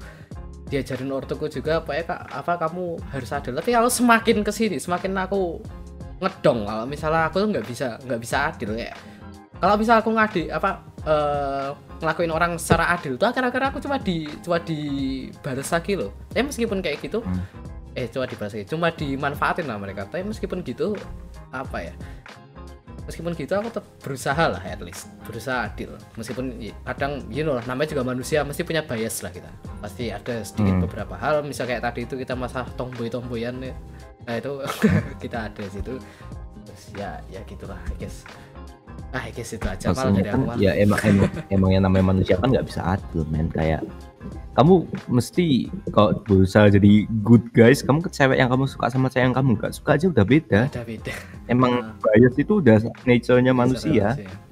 diajarin ortuku juga apa ya kak apa kamu harus adil tapi kalau semakin ke sini semakin aku ngedong kalau misalnya aku tuh nggak bisa nggak bisa adil kayak kalau misal aku ngadi apa eh, ngelakuin orang secara adil tuh akhir-akhir aku cuma di cuma di lagi loh. Ya meskipun kayak gitu Hmm. eh cuma dibalas lagi cuma dimanfaatin lah mereka. Tapi meskipun gitu apa ya meskipun gitu aku tetap berusaha lah at least. Berusaha adil. Meskipun y- kadang you know lah namanya juga manusia mesti punya bias lah kita. Pasti ada sedikit Hmm. beberapa hal. Misal kayak tadi itu kita masalah tomboy tomboyan ya. Nah itu kita ada di situ. Terus ya ya gitulah I guess. Ah I guess itu aja. Maksudnya dari kan aku ya emang emang emang yang namanya manusia kan nggak bisa adil men. Kayak kamu mesti kalau berusaha jadi good guys kamu ke cewek yang kamu suka sama cewek yang kamu nggak suka aja udah beda. Ada beda. Emang Nah. bias itu udah nature-nya manusia. Hmm.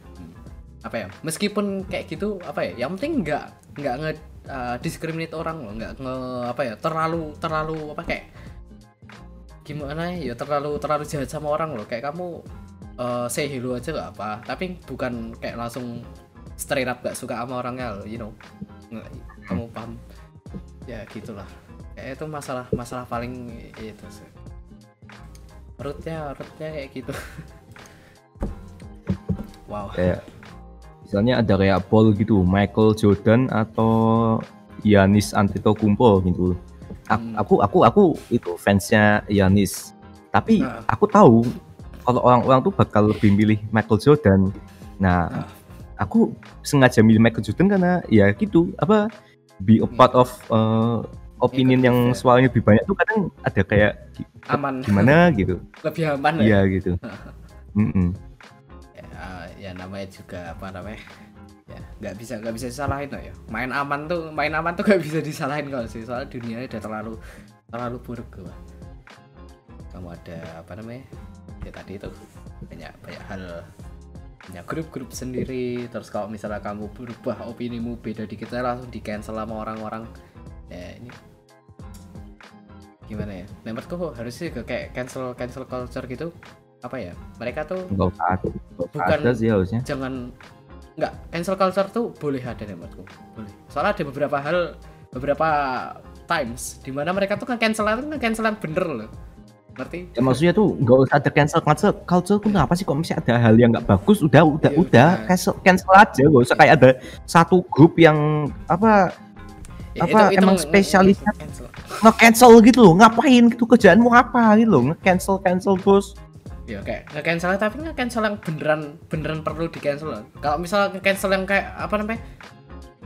apa ya? Meskipun kayak gitu apa ya? Yang penting nggak nggak nge uh, discriminate orang loh. Nggak nge apa ya? Terlalu terlalu apa kayak gimana ya? Ya terlalu terlalu jahat sama orang loh. Kayak kamu uh, say hello aja nggak apa tapi bukan kayak langsung straight up gak suka sama orangnya you know kamu paham. Ya gitulah. Kayak itu masalah masalah paling itu sih. Rootnya rootnya kayak gitu. Wow. Kayak misalnya ada kayak Paul gitu Michael Jordan atau Yanis Antetokounmpo gitu. Hmm. aku aku aku itu fansnya Yanis tapi Nah. aku tahu kalau orang-orang tuh bakal lebih milih Michael Jordan. Nah Nah. aku sengaja milih Michael Jordan karena ya gitu apa be a part of uh, opinion Ikut yang ya. suaranya lebih banyak tuh kadang ada kayak aman. gimana gitu. Lebih aman ya? Iya gitu. Mm-mm. ya, ya namanya juga apa namanya? Ya nggak bisa nggak bisa disalahin lah ya. Main aman tuh main aman tuh nggak bisa disalahin kalau sih soalnya dunia udah terlalu terlalu buruk gua kamu ada apa namanya? Ya tadi itu. Banyak banyak hal banyak grup-grup sendiri. Terus kalau misalnya kamu berubah opinimu beda dikit aja langsung di cancel sama orang-orang. Ya ini gimana ya? Menurutku harusnya juga kayak cancel cancel culture gitu apa ya? Mereka tuh nggak usah ada nggak Bukan- ada sih harusnya. jangan nggak cancel culture tuh boleh ada nih menurutku. Boleh. Soalnya ada beberapa hal beberapa times di mana mereka tuh nge-cancel itu nge-cancel yang bener loh ngerti? Ya maksudnya tuh nggak usah ada cancel culture. Culture tuh kenapa sih? Kalau misalnya ada hal yang nggak bagus? Udah udah Ya udah udah. cancel cancel aja. Nggak usah kayak ada satu grup yang apa Ya, Apa, emang nge- spesialisnya? nge-cancel. nge-cancel gitu loh. Ngapain? Gitu kerjaanmu apa gitu loh? Nge-cancel cancel terus. Ya kayak nge-cancel tapi nge-cancel yang beneran beneran perlu di cancel loh. Kalau misalnya nge-cancel yang kayak apa namanya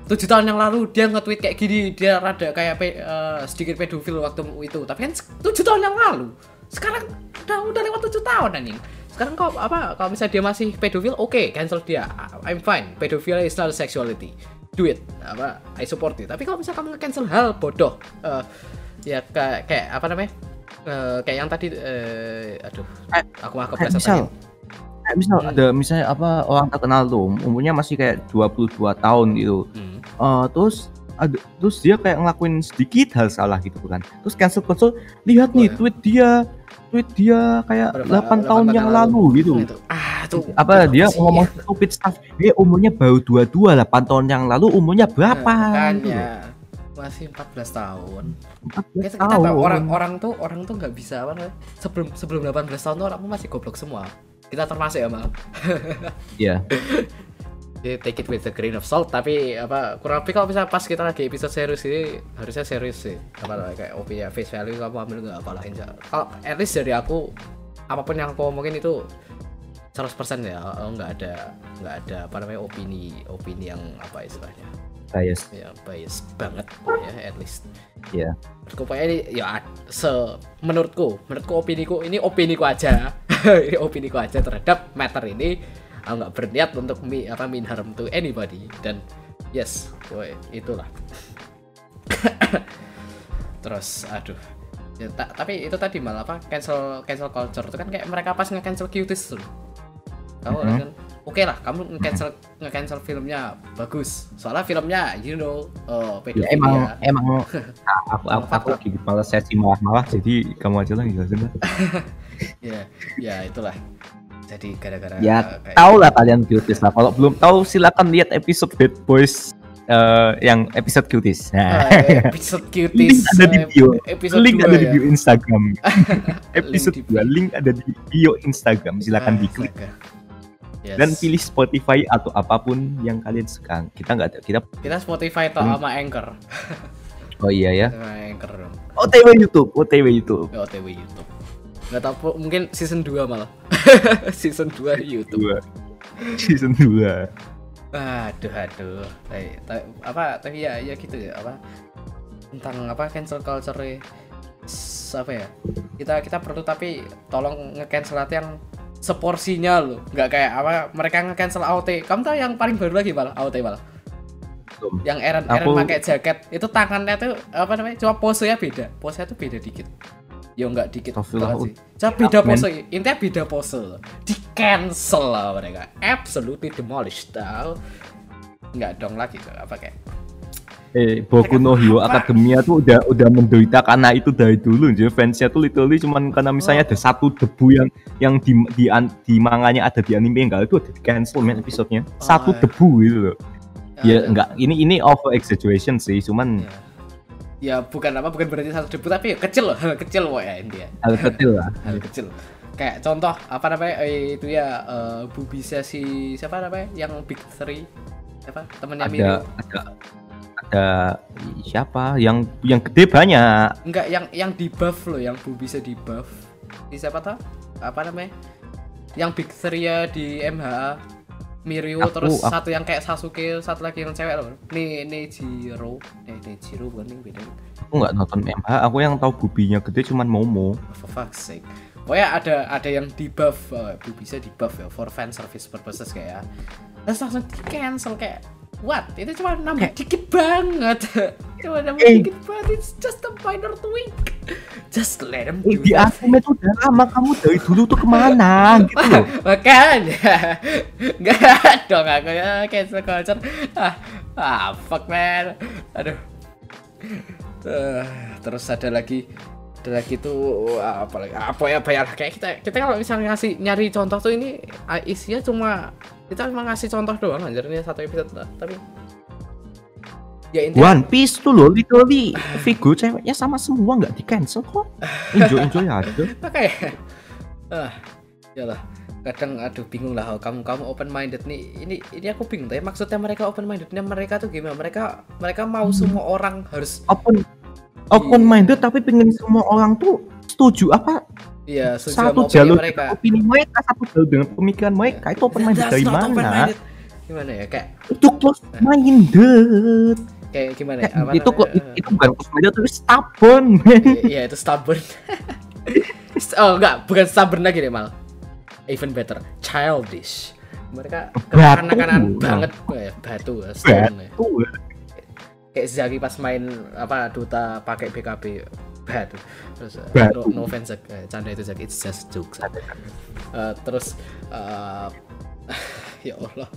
tujuh tahun yang lalu dia nge-tweet kayak gini dia rada kayak pe- eh, sedikit pedofil waktu itu. Tapi kan tujuh tahun yang lalu sekarang udah udah lewat tujuh tahun anjing. Sekarang kok apa kalau misalnya dia masih pedofil oke cancel dia. I'm fine. Pedofil is not sexuality. Do it. Apa I support it. Tapi kalau misalnya kamu nge-cancel hal bodoh eh, ya kayak kayak apa namanya? Eh, kayak yang tadi eh, aduh aku mah kepleset misal kayak misal Hmm. ada misalnya apa orang terkenal tuh umurnya masih kayak 22 tahun gitu. Hmm. Eh, terus ada terus dia kayak ngelakuin sedikit hal salah gitu kan. Terus cancel cancel lihat nih Oh, ya. tweet dia tweet dia kayak Berapa- 8 berapa tahun tahun yang yang lalu gitu Nah, itu. Ah, tuh. apa itu dia sih? ngomong stupid stuff dia umurnya baru 22 8 tahun yang lalu umurnya berapa Nah, gitu loh. makanya masih 14 tahun. 14 Kita, kita tahu tahun. orang-orang tuh orang tuh nggak bisa apa? Sebelum sebelum 18 tahun tuh orang masih goblok semua. Kita termasuk ya, Mal. Iya. Jadi take it with a grain of salt tapi apa kurang lebih kalau misalnya pas kita lagi episode serius ini harusnya serius sih. Apa kayak OP ya face value kamu ambil nggak apa lain kalau at least dari aku apa pun yang aku omongin itu 100% ya oh, nggak ada nggak ada apa namanya opini opini yang apa istilahnya. Bias. Ya bias banget ya at least. Iya. menurutku pokoknya ini ya se menurutku menurutku opiniku ini opiniku aja. Ini opiniku aja terhadap matter ini aku nggak berniat untuk mi, apa mean harm to anybody. Dan yes boy itulah. Terus aduh. Ya, ta- tapi itu tadi malah apa cancel cancel culture. Itu kan kayak mereka pas nge-cancel cuties tuh. Kamu Mhm. kan? Oke lah kamu nge-cancel nge-cancel filmnya. Bagus. Soalnya filmnya you know uh, ya emang emang aku aku, aku lagi malas sesi malah-malah jadi kamu aja lah jelasin lah. ya ya itulah jadi gara-gara ya uh, kayak- tahu lah kalian cuties lah. Kalau belum tahu silakan lihat episode Bad Boys eh, yang episode cuties. Nah. Ah, episode link cuties ada di eh, bio. episode link ada di ya. bio Instagram. Episode di 2 link ada di bio Instagram. Silakan Ah, diklik. Yes. dan pilih Spotify atau apa pun yang kalian suka. Kita nggak ada kita kita Spotify toh Hmm. sama Anchor. Oh iya ya. Sama Anchor dong. OTW YouTube OTW YouTube. Ya, OTW YouTube nggak tahu mungkin season 2 malah. Season 2 YouTube. Dua. Season 2 aduh aduh. Tapi- tapi- apa tapi ya ya gitu ya apa tentang apa cancel culture apa ya kita kita perlu tapi tolong nge-cancel yang seporsinya loh. Nggak kayak apa mereka nge-cancel AOT kamu tahu yang paling baru lagi malah AOT malah yang Eren Eren pakai jaket. Itu tangannya tuh apa namanya cuma posenya beda. Posenya tuh beda dikit ya nggak dikit banget sih. Cuma beda pose intinya beda pose. Di cancel lah mereka. Absolutely demolished. Tau. Nggak dong lagi tuh apa kayak. Eh Boku no Hero Academia tuh udah udah menderita karena itu dari dulu jadi fansnya tuh literally cuman karena misalnya ada satu debu yang yang di di, di manganya ada di anime enggak itu ada di cancel men episodenya. Satu iya. debu gitu loh. Ya Ada. enggak ini ini over exaggeration sih cuman Ya. Ya bukan apa bukan berarti satu debu tapi ya kecil loh hal kecil loh ya intinya hal kecil lah. Hal kecil. Kayak contoh apa namanya eh, itu ya eh, Bubisa si siapa namanya yang big three siapa temennya ada ada ada siapa? Yang yang gede banyak. Enggak yang yang di buff loh yang Bubisa di buff. Di siapa tuh apa namanya? Yang big three ya di MHA Mirio Aku- terus aku- satu yang kayak Sasuke satu lagi yang cewek loh. Nih Nejiro eh Nejiro bukan nih beda. Aku nggak nonton MH aku yang tahu bubinya gede cuman Momo. For fuck's sake. Pokoknya ada ada yang di buff, uh, bisa di buff ya for fan service purposes kayak ya. Terus langsung di cancel kayak what? Itu cuma nambah dikit banget. cuma nambah Eh. dikit banget. It's just a minor tweak. Just let them eh, do di that. anime tuh udah lama kamu dari dulu tuh ke mana gitu loh Makanya Enggak dong aku ya cancel culture ah, ah fuck man Aduh Eh, Terus ada lagi Ada lagi tuh apa lagi Apa ya bayar Kayak kita kita kalau misalnya ngasih nyari contoh tuh ini ah, Isinya cuma Kita cuma ngasih contoh doang anjir ini satu episode lah. Tapi Ya intinya One Piece tuh loh literally figur ceweknya sama semua nggak di cancel kok enjoy enjoy aja Oke. Ah, yalah. Kadang aduh bingung lah oh, kamu kamu open minded nih. Ini ini aku bingung tapi maksudnya mereka open mindednya mereka tuh gimana? Mereka mereka mau semua orang harus open open minded tapi pengen semua orang tuh setuju apa iya setuju sama satu opini jalur mereka. opini mereka satu jalur dengan pemikiran mereka itu open minded That's dari mana minded. Gimana ya? Kayak itu close minded kayak gimana ya? Eh, Apa itu kok namanya? itu bukan close minded tapi stubborn man Iya itu stubborn. oh enggak, bukan stubborn lagi deh mal. Even better, childish. Mereka Batu. kekanak-kanakan banget ya, batu, stone ya. Tuh, kayak Zaki pas main apa Dota pakai BKB bad. Terus uh, Batu. no, no offense. Eh, canda itu Zak it's just jokes Eh, terus eh, ya Allah.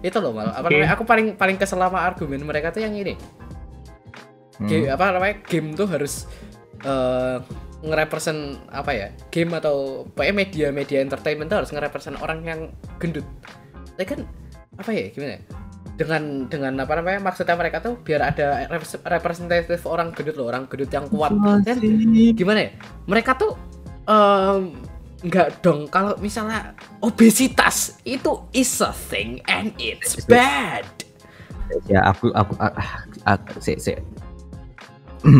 Itu loh malah apa namanya? Aku paling paling kesel sama argumen mereka tuh yang ini. Hmm. Game, apa namanya? Game tuh harus eh ngerepresent apa ya? Game atau pokoknya media media entertainment tuh harus ngerepresent orang yang gendut. Tapi kan apa ya gimana ya? Dengan dengan apa namanya maksudnya mereka tuh biar ada repres- representatif orang gendut loh orang gendut yang kuat kan gimana ya mereka tuh em, nggak dong kalau misalnya obesitas itu is a thing and it's bad ya aku aku ah, ah, ah, se, se.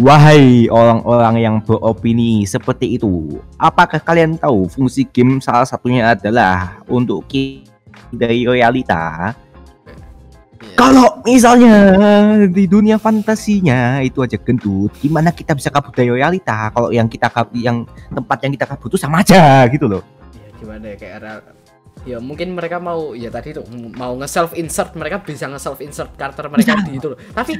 Wahai orang-orang yang beropini seperti itu, apakah kalian tahu fungsi game salah satunya adalah untuk dari realita? Kalau misalnya di dunia fantasinya itu aja gendut, gimana kita bisa kabur dari realita? Kalau yang kita yang tempat yang kita kabur itu sama aja gitu loh. ya gimana ya kayak ya mungkin mereka mau ya tadi tuh mau nge self insert mereka bisa nge self insert karakter mereka di itu loh. Tapi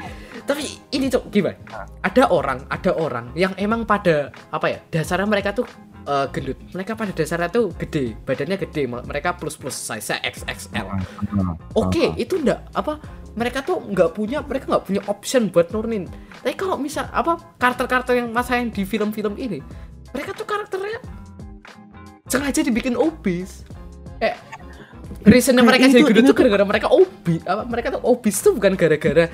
tapi ini tuh gimana? Ada orang ada orang yang emang pada apa ya dasarnya mereka tuh eh, gendut mereka pada dasarnya tuh gede badannya gede mereka plus plus size XXL Oke, itu ndak apa mereka tuh nggak punya mereka nggak punya option buat nurunin. Tapi kalau misal apa karakter-karakter yang masa yang di film-film ini, mereka tuh karakternya sengaja dibikin obes. Eh, reasonnya Kayak mereka jadi gendut itu tuh gara-gara mereka obes. Apa mereka tuh obes tuh bukan gara-gara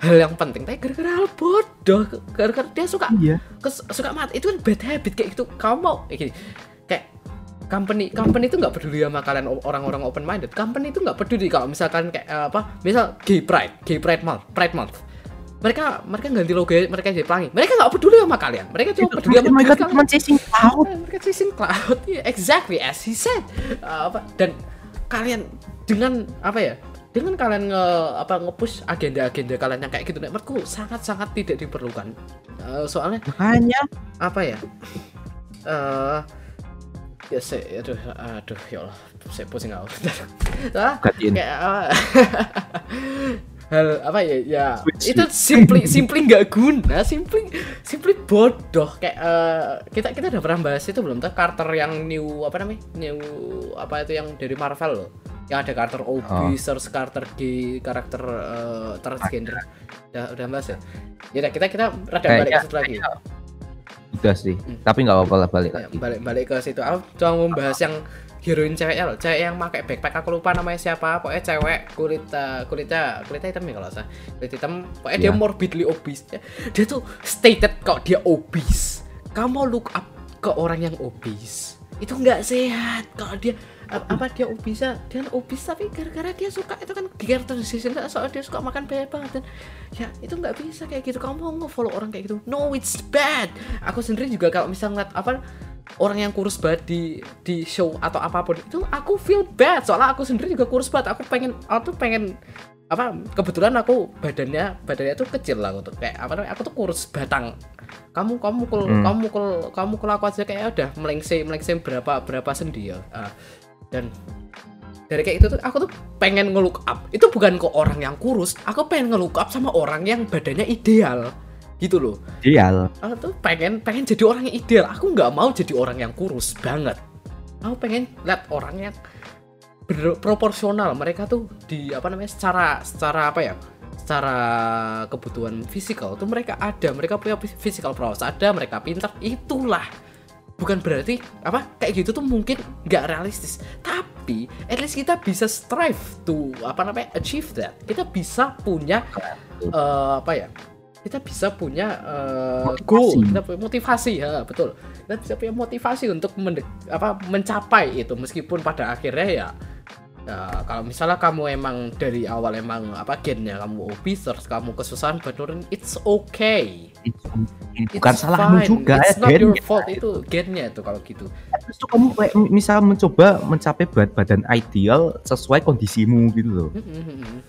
hal yang penting, tapi gara-gara hal bodoh. Gara-gara dia suka Iya. kes, suka mati. Itu kan bad habit kayak gitu. Kamu mau kayak gini. Kayak company company itu nggak peduli sama kalian orang-orang open minded company itu nggak peduli kalau misalkan kayak eh, apa misal gay pride gay pride month pride month. Mereka mereka ganti logo mereka jadi pelangi. Mereka nggak peduli sama kalian. Mereka cuma peduli sama mereka cuma chasing cloud. Eh, mereka chasing cloud. Yeah, exactly as he said. Eh, apa dan kalian dengan apa ya dengan kalian nge apa ngepush agenda-agenda kalian yang kayak gitu menurutku sangat-sangat tidak diperlukan. Eh, soalnya Makanya. apa ya? Eh ya saya aduh aduh ya Allah saya pusing aku. Ah kayak apa hal apa ya ya Switch, itu simply simply nggak guna simply simply bodoh. Kayak eh, kita kita udah pernah bahas itu belum tuh Carter yang new apa namanya? New apa itu yang dari Marvel loh yang ada karakter obese terus karakter gay karakter eh, transgender. Udah udah bahas ya? Ya udah, kita kita rada balik ke situ lagi. udah sih. Hmm. tapi nggak apa-apa lah balik Ya, lagi. balik balik ke situ. Aku cuma mau membahas yang heroin ceweknya loh. Cewek yang pakai backpack aku lupa namanya siapa. Pokoknya cewek kulit eh, kulitnya kulitnya hitam ya kalau salah. Kulit hitam. Pokoknya dia Iya. morbidly obese. Dia tuh stated kok dia obese. Kamu look up ke orang yang obese. Itu nggak sehat. Kalau dia apa dia obese dia obese tapi gara-gara dia suka itu kan characterization soalnya dia suka makan banyak banget dan ya itu nggak bisa kayak gitu. Kamu mau nge-follow orang kayak gitu? No it's bad. Aku sendiri juga kalau misal ngeliat apa orang yang kurus banget di di show atau apa pun itu aku feel bad. Soalnya aku sendiri juga kurus banget. Aku pengen aku tuh pengen apa kebetulan aku badannya badannya tuh kecil lah untuk kayak apa namanya aku tuh kurus batang. Kamu kamu mukul Hmm. kamu mukul kamu mukul aku aja kayak udah melengse melengse berapa berapa sendi ya. Ah, dan dari kayak itu tuh aku tuh pengen ngelook up. Itu bukan ke orang yang kurus aku pengen ngelook up sama orang yang badannya ideal gitu loh. Ideal. Aku tuh pengen pengen jadi orang yang ideal. Aku nggak mau jadi orang yang kurus banget. Aku pengen lihat orang yang berproporsional. Mereka tuh di apa namanya secara secara apa ya secara kebutuhan fisikal tuh mereka ada. Mereka punya physical prowess ada mereka pintar itulah bukan berarti apa kayak gitu tuh mungkin nggak realistis. Tapi at least kita bisa strive to apa namanya achieve that. Kita bisa punya eh, apa ya kita bisa punya eh, Motivasi. goal kita punya motivasi ya betul. Kita bisa punya motivasi untuk mendek, apa mencapai itu meskipun pada akhirnya ya ya, kalau misalnya kamu emang dari awal emang apa gennya kamu obese terus kamu kesusahan buat nurunin it's okay. It's bukan It's salahmu fine. juga it's ya not your gennya. fault. Itu gennya itu kalau gitu. Terus tuh kamu kayak misal mencoba mencapai berat badan ideal sesuai kondisimu gitu loh. Hmm,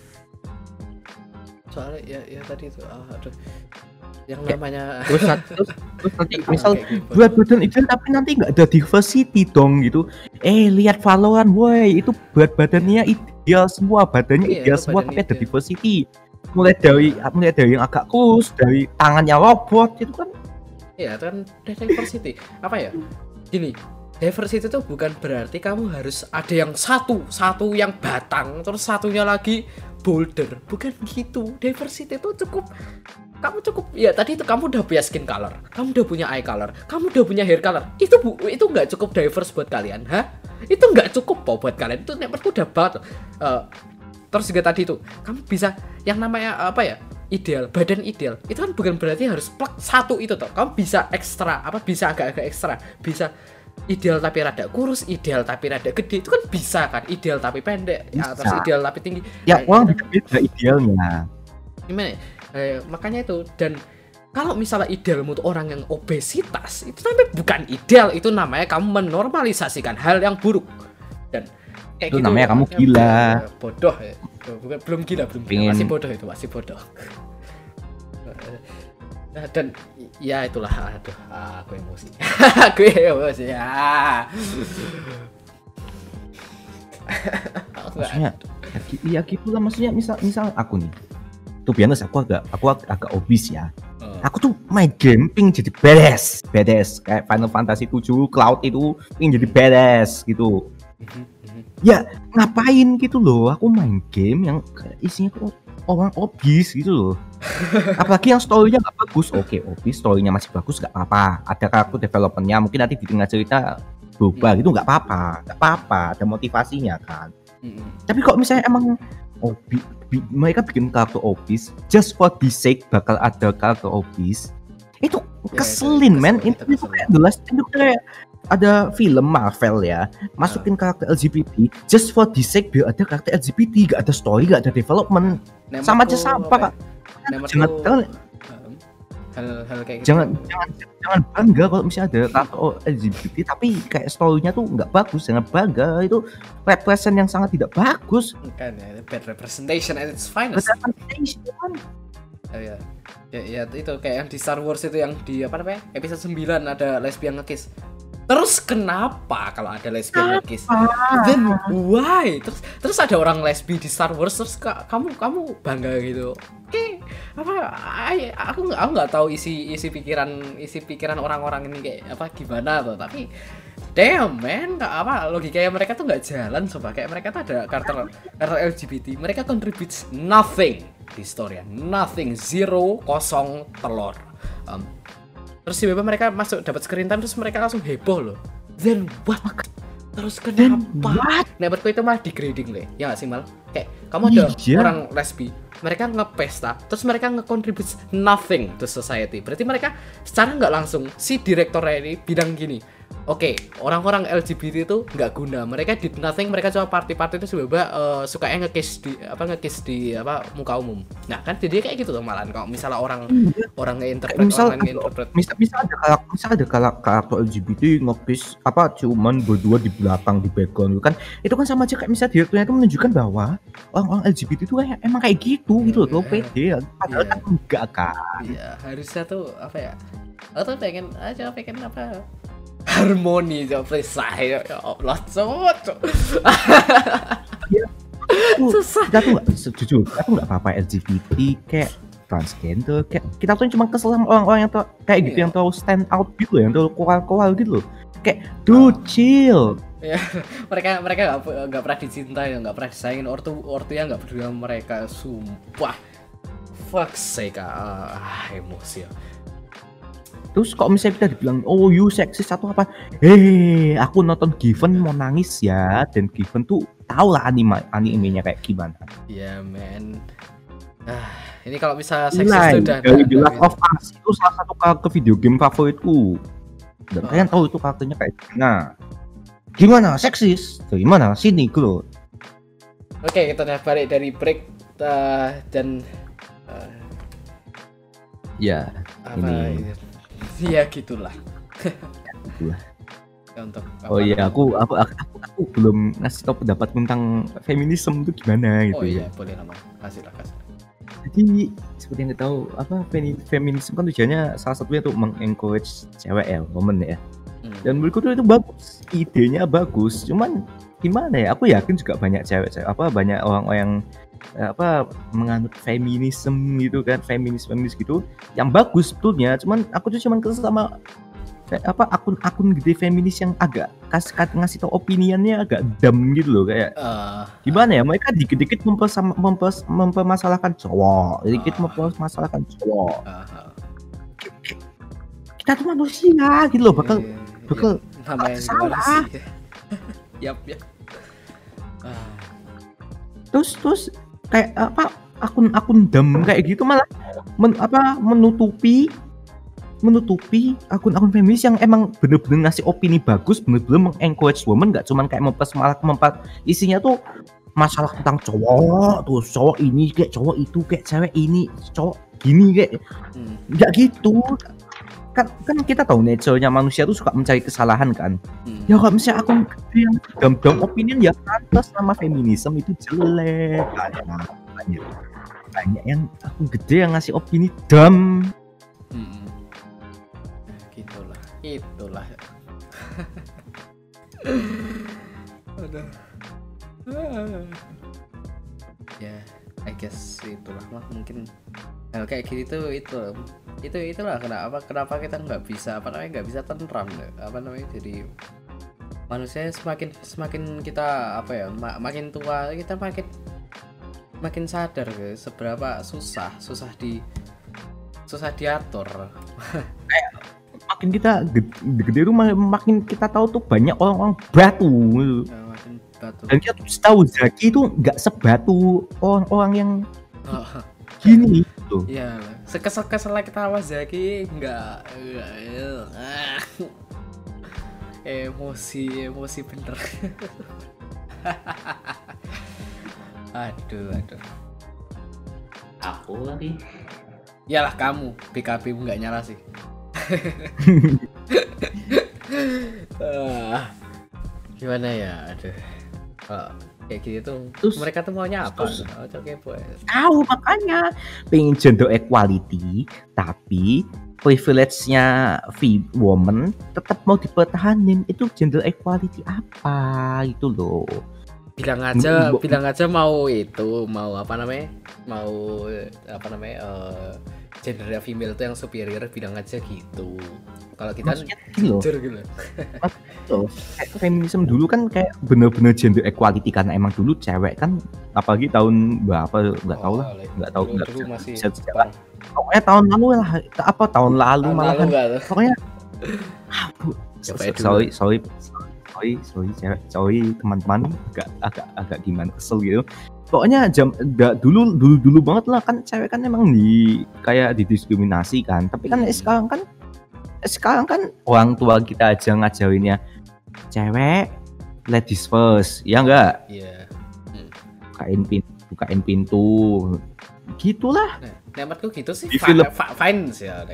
soalnya ya ya tadi itu ah, aduh yang namanya terus, terus, terus nanti misal gitu. berat badan ideal tapi nanti nggak ada diversity dong gitu eh lihat Valorant woi itu berat badannya ideal semua badannya Iya, ideal semua tapi ada ideal. diversity mulai dari mulai dari yang agak kurus dari tangannya robot itu kan Iya, itu kan diversity. Apa ya? Gini, diversity itu bukan berarti kamu harus ada yang satu, satu yang batang, terus satunya lagi boulder. Bukan gitu. Diversity itu cukup kamu cukup ya tadi itu kamu udah punya skin color, kamu udah punya eye color, kamu udah punya hair color. Itu bu, itu nggak cukup diverse buat kalian, hah? Itu nggak cukup kok buat kalian. Itu menurutku udah banget. Eh, terus juga tadi itu kamu bisa yang namanya apa ya ideal badan ideal itu kan bukan berarti harus plek satu itu toh kamu bisa ekstra apa bisa agak-agak ekstra bisa ideal tapi rada kurus ideal tapi rada gede itu kan bisa kan ideal tapi pendek ya, terus Bisa. ideal tapi tinggi ya Nah, orang beda idealnya gimana ya? Eh, makanya itu dan kalau misalnya idealmu tuh orang yang obesitas itu namanya bukan ideal itu namanya kamu menormalisasikan hal yang buruk. Dan kayak Itu namanya kamu makanya gila. eh, bodoh ya. Bukan belum gila belum gila masih bodoh itu masih bodoh. Nah, dan ya itulah aduh aku emosi. Aku emosi nggak- maksudnya ya, gi- ya gitu lah maksudnya misal misal aku nih tuh biasa aku agak aku ag- agak obes ya. Eh, aku tuh main game ping jadi badass badass. Kayak Final Fantasy 7 Cloud itu ping jadi badass gitu. Ya ngapain gitu loh? Aku main game yang kayak isinya tuh orang obes gitu loh. Apalagi yang storynya nggak bagus. Oke obes storynya masih bagus nggak apa-apa. Ada karakter developmentnya mungkin nanti di tengah cerita berubah gitu nggak apa-apa. Nggak apa-apa ada motivasinya kan. Tapi kok misalnya emang oh, bi- mereka bikin karakter obis just for the sake bakal ada karakter obis itu Ya, keselin men keselin, itu, itu kayak jelas itu kayak ada film Marvel ya. Masukin Ah. karakter LGBT just for the sake biar ada karakter LGBT gak ada story gak ada development. Nah, sama aja sampah kak ya, nah, jangan hal-hal kayak gitu. Jangan jangan jangan bangga kalau misalnya ada karakter LGBT tapi kayak storynya tuh nggak bagus jangan bangga. Itu represent yang sangat tidak bagus. Kan ya, bad representation at its finest. Representation. Oh, ya. ya ya itu kayak yang di Star Wars itu yang di apa namanya episode 9 ada lesbian ngekiss terus kenapa kalau ada lesbian ngekiss then why? Terus terus ada orang lesbi di Star Wars terus ka- kamu kamu bangga gitu. Oke apa ay- aku nggak aku nggak tahu isi isi pikiran isi pikiran orang-orang ini kayak apa gimana tuh tapi damn man nggak apa logikanya mereka tuh nggak jalan coba. Kayak mereka tuh ada karakter karakter LGBT mereka contributes nothing di story nothing zero kosong telur. Um, terus tiba-tiba mereka masuk dapat screen time terus mereka langsung heboh loh. Then what? Terus kenapa? nah menurutku itu mah degrading le ya nggak sih mal? Kayak kamu ada Iya. orang lesbi mereka ngepesta terus mereka nge-contribute nothing to society. Berarti mereka secara nggak langsung si direktornya ini bilang gini Oke, orang-orang LGBT itu nggak guna. Mereka did nothing. Mereka cuma party-party itu sebab uh, sukanya nge-kiss di apa nge-kiss di apa muka umum. Nah kan jadi kayak gitu tuh malahan. Kalau misalnya orang orang nge-interpret, misal orang nge-interpret. misal, misal ada karakter misal ada karak- karakter LGBT ngepis apa cuman berdua di belakang di background kan itu kan sama aja kayak misal direkturnya itu menunjukkan bahwa orang-orang LGBT itu kayak emang kayak gitu gitu loh Iya. pede padahal Iya. kan enggak kan Iya, harusnya tuh apa ya? Tuh pengen aja pengen apa? Harmoni coba selesai ya Allah cowok Tuh, susah. Kita tuh nggak? Jujur kita tuh nggak apa-apa LGBT kayak transgender kayak kita tuh cuma kesel sama orang-orang yang tuh kayak gitu Iya. yang terlalu stand out gitu yang terlalu kowal-kowal gitu loh. Kayak dude chill. Mereka mereka nggak nggak pernah dicintai nggak pernah disayangin ortu ortunya nggak peduli sama mereka sumpah. Fuck sake ah emosi ya Terus kok misalnya kita dibilang oh you seksis atau apa? Hei, aku nonton Given mau nangis ya dan Given tuh tau lah anime animenya kayak gimana. ya men ah ini kalau bisa seksis tuh udah dari The Last of Us itu salah satu karakter video game favoritku. Dan Oh. kalian tahu itu karakternya kayak gimana? Gimana seksis? Dari mana? Sini bro. Oke, kita udah balik dari break uh, dan uh, Ya, apa Ini. Ya gitulah. gitulah. Ya, untuk Oh iya, namanya? aku aku, aku aku belum ngasih tau pendapat tentang feminisme itu gimana gitu Oh ya. iya, boleh nama. Kasih lah, kasih. Jadi seperti yang kita tahu apa femi- feminisme kan tujuannya salah satunya untuk mengencourage cewek ya, woman ya. Hmm. Dan menurutku tuh itu bagus, idenya bagus. Cuman gimana ya? Aku yakin juga banyak cewek, cewek apa banyak orang-orang yang apa menganut feminisme gitu kan, feminis feminis gitu, yang bagus sebetulnya. Cuman aku tuh cuman kesel sama apa akun-akun gede feminis yang agak kasih ngasih tau opiniannya agak dam gitu loh kayak Eh, gimana ya mereka dikit-dikit mempersama- mempers- mempermasalahkan cowok dikit Ah. mempermasalahkan cowok ah, kita tuh manusia gitu loh bakal iya, bakal iya, namanya juga salah. Yap, yap. Ah, terus terus kayak apa akun-akun dam kayak gitu malah men, apa menutupi menutupi akun-akun feminis yang emang bener-bener ngasih opini bagus bener-bener mengencourage woman nggak cuman kayak mempers malah mempat isinya tuh masalah tentang cowok tuh cowok ini kayak cowok itu kayak cewek ini cowok gini kayak hmm. nggak gitu kan kan kita tahu nature-nya manusia tuh suka mencari kesalahan kan hmm. ya kalau misalnya aku yang dam-dam opinion ya pantas nama feminisme itu jelek banyak banyak banyak yang aku gede yang ngasih opini dam Hmm. Gitulah, itulah. Aduh. Ah. Ya, I guess itulah mah mungkin hal kayak gini tuh itu itu itulah kenapa kenapa kita nggak bisa apa namanya nggak bisa tentram apa namanya jadi manusia semakin semakin kita apa ya ma- makin tua kita makin makin sadar guys seberapa susah susah di susah diatur. Makin kita gede, gede tuh mak- makin kita tahu tuh banyak orang-orang batu. Gitu. Ya, makin batu. Dan kita tahu Zaki itu nggak sebatu orang-orang yang Oh, gini gitu Iya, sekesel-kesel kita sama Zaki nggak nggak- emosi emosi bener. aduh aduh. Aku lagi. Yalah kamu, mu nggak nyala sih. Ah, gimana ya, aduh. Kayak gitu tuh, Terus- mereka tuh maunya apa? terus- Oh, kepo ya. tahu makanya. Pengen gender equality tapi privilege-nya woman tetap mau dipertahanin. Itu gender equality apa? Gitu loh. Bilang aja bilang aja mau itu mau apa namanya? Mau eh, apa namanya eh, gender female itu yang superior bilang aja gitu. Kalau kita loh, jujur gitu loh, kayak feminisme dulu kan kayak bener-bener gender equality karena emang dulu cewek kan apalagi tahun berapa nggak tahu lah. Oh, nggak tahu dulu, nggak dulu bisa- masih bisa sejarah. pokoknya tahun lalu lah apa tahun lalu Tahun malah lalu nggak tuh? pokoknya ah, bu, Siapa so- dulu? sorry sorry sorry sorry cewek sorry teman-teman agak agak agak gimana kesel gitu pokoknya jam da, dulu dulu dulu banget lah. Kan cewek kan emang di kayak didiskriminasi kan. Tapi kan Hmm. sekarang kan sekarang kan orang tua kita aja ngajarinnya cewek ladies first. Ya enggak iya. Bukain pintu bukain pintu. Gitulah. Nah nematku gitu sih. Di fi- film. fi- fine sih ya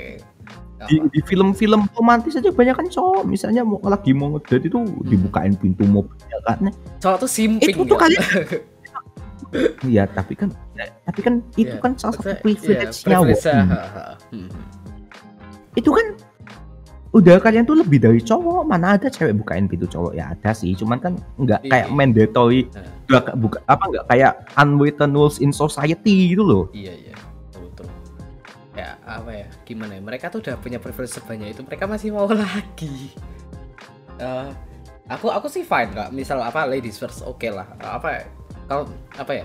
di, di film-film romantis aja banyak kan cowok. Misalnya mau lagi mau ngedate itu dibukain pintu mobilnya kan. Cowok tuh simping Itu tuh ya. Iya, tapi kan tapi kan itu Iya, kan salah satu privilege-nya, Won. ha, ha. Hmm. Itu kan udah kalian tuh lebih dari cowok, mana ada cewek bukain pintu cowok ya ada sih, cuman kan nggak Iya. kayak mandatory, nggak buka apa nggak kayak unwritten rules in society gitu loh. iya iya betul betul ya apa ya gimana ya mereka tuh udah punya privilege sebanyak itu mereka masih mau lagi Eh, aku aku sih fine kak misal apa ladies first oke lah apa ya kalau apa ya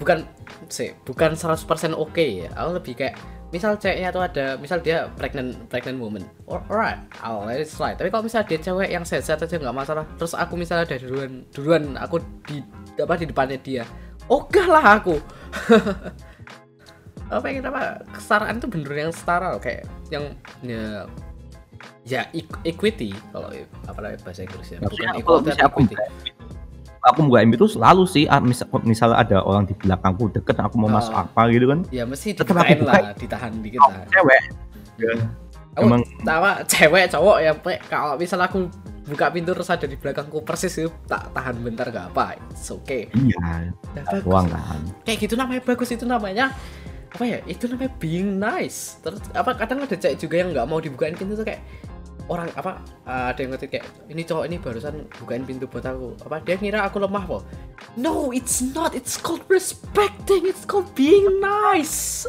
bukan sih bukan 100% oke ya. Aku lebih kayak misal ceweknya tuh ada misal dia pregnant pregnant woman. Or- alright I'll let it slide. Tapi kalau misal dia cewek yang sehat aja nggak masalah. Terus aku misalnya ada duluan duluan aku di apa di depannya dia. Ogah lah aku. Apa yang apa kesetaraan itu bener yang setara loh kayak yang ya ya equ- equity. Kalau apa namanya bahasa Inggrisnya. Bukan kalau equality misalnya aku aku bukain pintu selalu sih, ah, misal misalnya ada orang di belakangku deket, aku mau Oh. masuk apa gitu kan. ya mesti dibukain aku lah ditahan dikit Oh, lah cewek. aku emang- tawa cewek cowok ya Pe. kalau misal aku buka pintu terus ada di belakangku persis itu tak tahan bentar gak apa it's okay Iya, Nah, bagus. kan. kayak gitu namanya bagus itu namanya apa ya itu namanya being nice terus apa kadang ada cewek juga yang nggak mau dibukain pintu tuh kayak orang apa uh, ada yang ngerti kayak ini cowok ini barusan bukain pintu buat aku. Apa dia ngira aku lemah kok no it's not. It's called respecting. It's called being nice.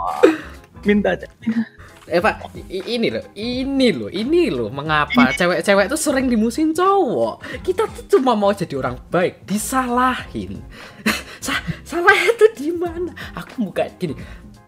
Minta eh pak ini loh ini loh ini loh mengapa cewek-cewek tuh sering dimusin cowok. Kita tuh cuma mau jadi orang baik disalahin. Sa- salah itu di mana? Aku buka gini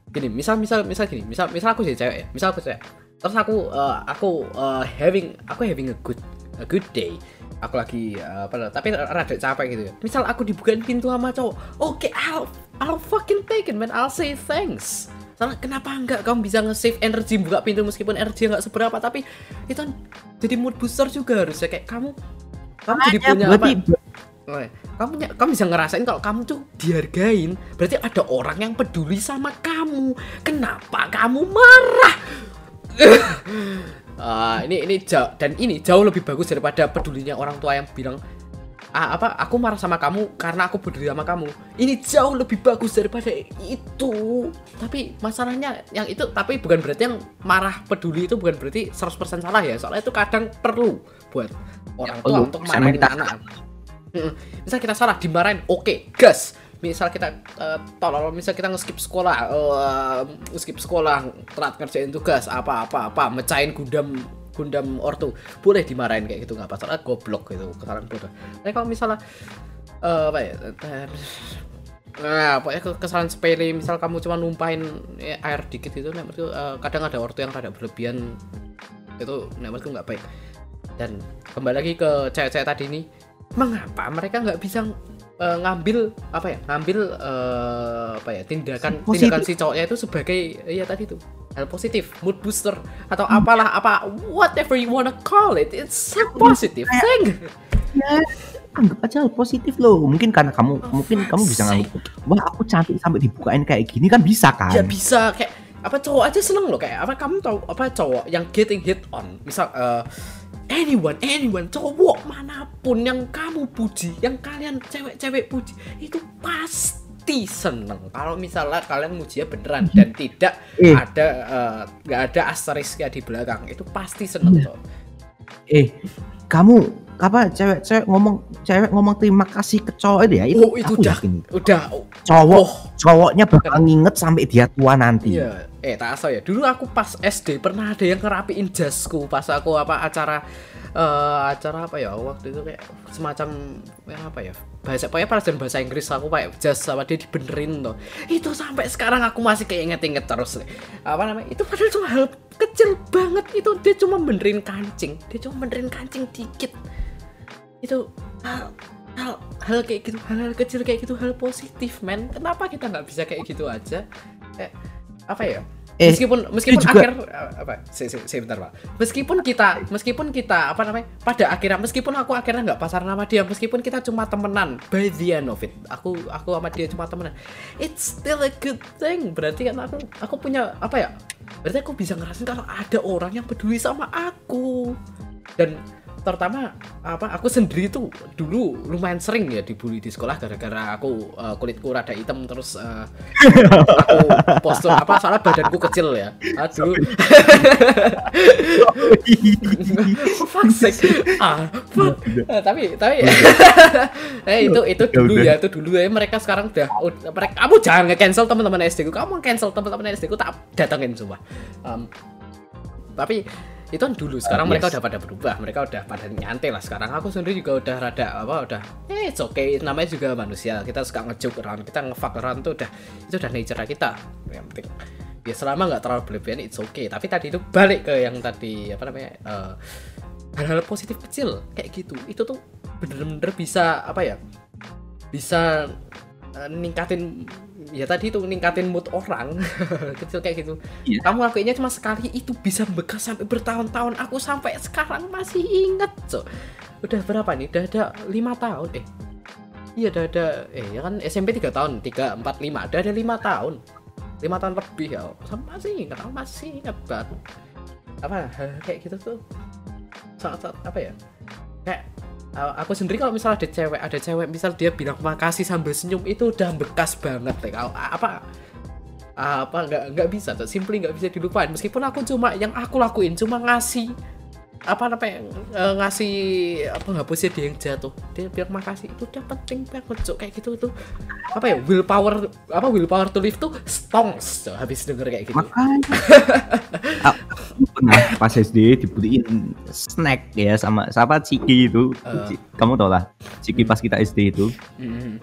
gini misal misal misal gini misal misal aku jadi cewek ya misal aku cewek terus aku eh, aku eh, having aku having a good a good day. Aku lagi apa lah, tapi rada capek gitu ya. Misal aku dibukain pintu sama cowok oke I'll I'll fucking take it man. I'll say thanks. Soalnya kenapa enggak kamu bisa nge-save energi buka pintu meskipun energi nggak seberapa? Tapi itu jadi mood booster juga harusnya. Kayak kamu kamu jadi punya apa? kamu punya- kamu bisa ngerasain kalau kamu tuh dihargain berarti ada orang yang peduli sama kamu. Kenapa kamu marah Ah, ini ini jauh dan ini jauh lebih bagus daripada pedulinya orang tua yang bilang ah, apa aku marah sama kamu karena aku peduli sama kamu. Ini jauh lebih bagus daripada itu. Tapi masalahnya yang itu tapi bukan berarti yang marah peduli itu bukan berarti 100% salah ya. Soalnya itu kadang perlu buat orang tua perlu. untuk marahin kita anak. Misal kita salah dimarahin oke gas misal kita eh, tolol misal kita nge-skip sekolah eh, nge-skip sekolah telat ngerjain tugas apa apa apa mecahin gundam gundam ortu boleh dimarahin kayak gitu nggak apa soalnya goblok gitu kesalahan bodoh. Tapi kalau misalnya eh, apa ya nah pokoknya ke- kesalahan sepele misal kamu cuma numpahin ya, air dikit itu nah, menurutku, eh, kadang ada ortu yang rada berlebihan itu nah, menurutku nggak baik. Dan kembali lagi ke cewek-cewek tadi ini mengapa mereka nggak bisa eh, ngambil apa ya ngambil eh, apa ya tindakan Positif. tindakan si cowoknya itu sebagai ya tadi tuh hal positif mood booster atau apalah apa whatever you wanna call it it's a positive thing ya anggap aja hal positif loh mungkin karena kamu Oh, mungkin kamu bisa nganggap wah aku cantik sampai dibukain kayak gini kan bisa kan? Ya bisa kayak apa cowok aja seneng loh kayak apa kamu tahu apa cowok yang getting hit on misal eh, anyone anyone cowok mana pun yang kamu puji yang kalian cewek-cewek puji itu pasti seneng. Kalau misalnya kalian mujinya beneran dan tidak Eh. ada eh, nggak ada asterisknya di belakang itu pasti seneng Iya. cowok eh kamu apa cewek-cewek ngomong cewek ngomong terima kasih ke cowok itu ya? Itu oh itu udah yakin. udah. Cowok oh. cowoknya bakal nginget sampai dia tua nanti. Iya eh tak aso ya. Dulu aku pas SD pernah ada yang ngerapiin jasku pas aku apa acara eh, acara apa ya? Waktu itu kayak semacam ya apa ya? Bahasa pokoknya pelajaran bahasa Inggris aku pakai jas sama dia dibenerin tuh itu sampai sekarang aku masih kayak inget-inget terus. Apa namanya? Itu padahal cuma hal kecil banget. Itu dia cuma benerin kancing. Dia cuma benerin kancing dikit. Itu hal hal hal kayak gitu hal, hal kecil kayak gitu hal positif men. Kenapa kita nggak bisa kayak gitu aja? Kayak apa ya? Eh, meskipun meskipun juga- akhir apa? Saya, saya, saya bentar pak. Meskipun kita meskipun kita apa namanya pada akhirnya meskipun aku akhirnya nggak pasaran sama dia meskipun kita cuma temenan by the end of it. Aku aku sama dia cuma temenan. It's still a good thing. Berarti kan aku aku punya apa ya? Berarti aku bisa ngerasain kalau ada orang yang peduli sama aku. Dan terutama apa aku sendiri tuh dulu lumayan sering ya dibully di sekolah gara-gara aku eh, kulitku rada hitam terus eh, aku postur apa salah badanku kecil ya. Aduh. Fuck ah fuck. Eh, tapi tapi eh itu itu dulu ya itu dulu ya. Mereka sekarang udah mereka kamu jangan nge-cancel teman-teman SD ku. Kamu cancel teman-teman SD ku tak datengin coba Em, tapi itu kan dulu sekarang Ah, mereka yes. udah pada berubah mereka udah pada nyantai lah. Sekarang aku sendiri juga udah rada apa udah eh it's okay. Namanya juga manusia kita suka ngejuk around kita ngefuck around tuh udah itu udah nature kita. Yang penting ya selama nggak terlalu berlebihan it's okay. Tapi tadi itu balik ke yang tadi apa namanya eh, hal-hal positif kecil kayak gitu. Itu tuh bener-bener bisa apa ya bisa eh, ningkatin ya tadi itu ningkatin mood orang. Kecil kayak gitu. Iya. kamu lakuinnya cuma sekali itu bisa bekas sampai bertahun-tahun. Aku sampai sekarang masih inget so udah berapa nih? Udah ada lima tahun. Eh iya udah ada eh ya kan SMP 3 tahun tiga empat lima. Udah ada lima tahun. Lima tahun lebih ya. Sama masih ingat aku masih ingat banget. Apa kayak gitu tuh? Saat-saat apa ya? Kayak uh, aku sendiri kalau misalnya ada cewek ada cewek misal dia bilang makasih sambil senyum itu udah bekas banget deh kalau apa? Apa nggak nggak bisa tuh simply nggak bisa dilupain. Meskipun aku cuma yang aku lakuin cuma ngasih apa namanya eh, ngasih apa penghapusnya dia yang jatuh dia bilang makasih itu udah penting banget cok kayak gitu tuh apa ya willpower apa willpower to live tuh stongs Cok, habis denger kayak gitu pernah pas SD dibeliin snack ya sama siapa Ciki itu. Ci- Kamu tau lah, Ciki pas kita SD itu. Mm,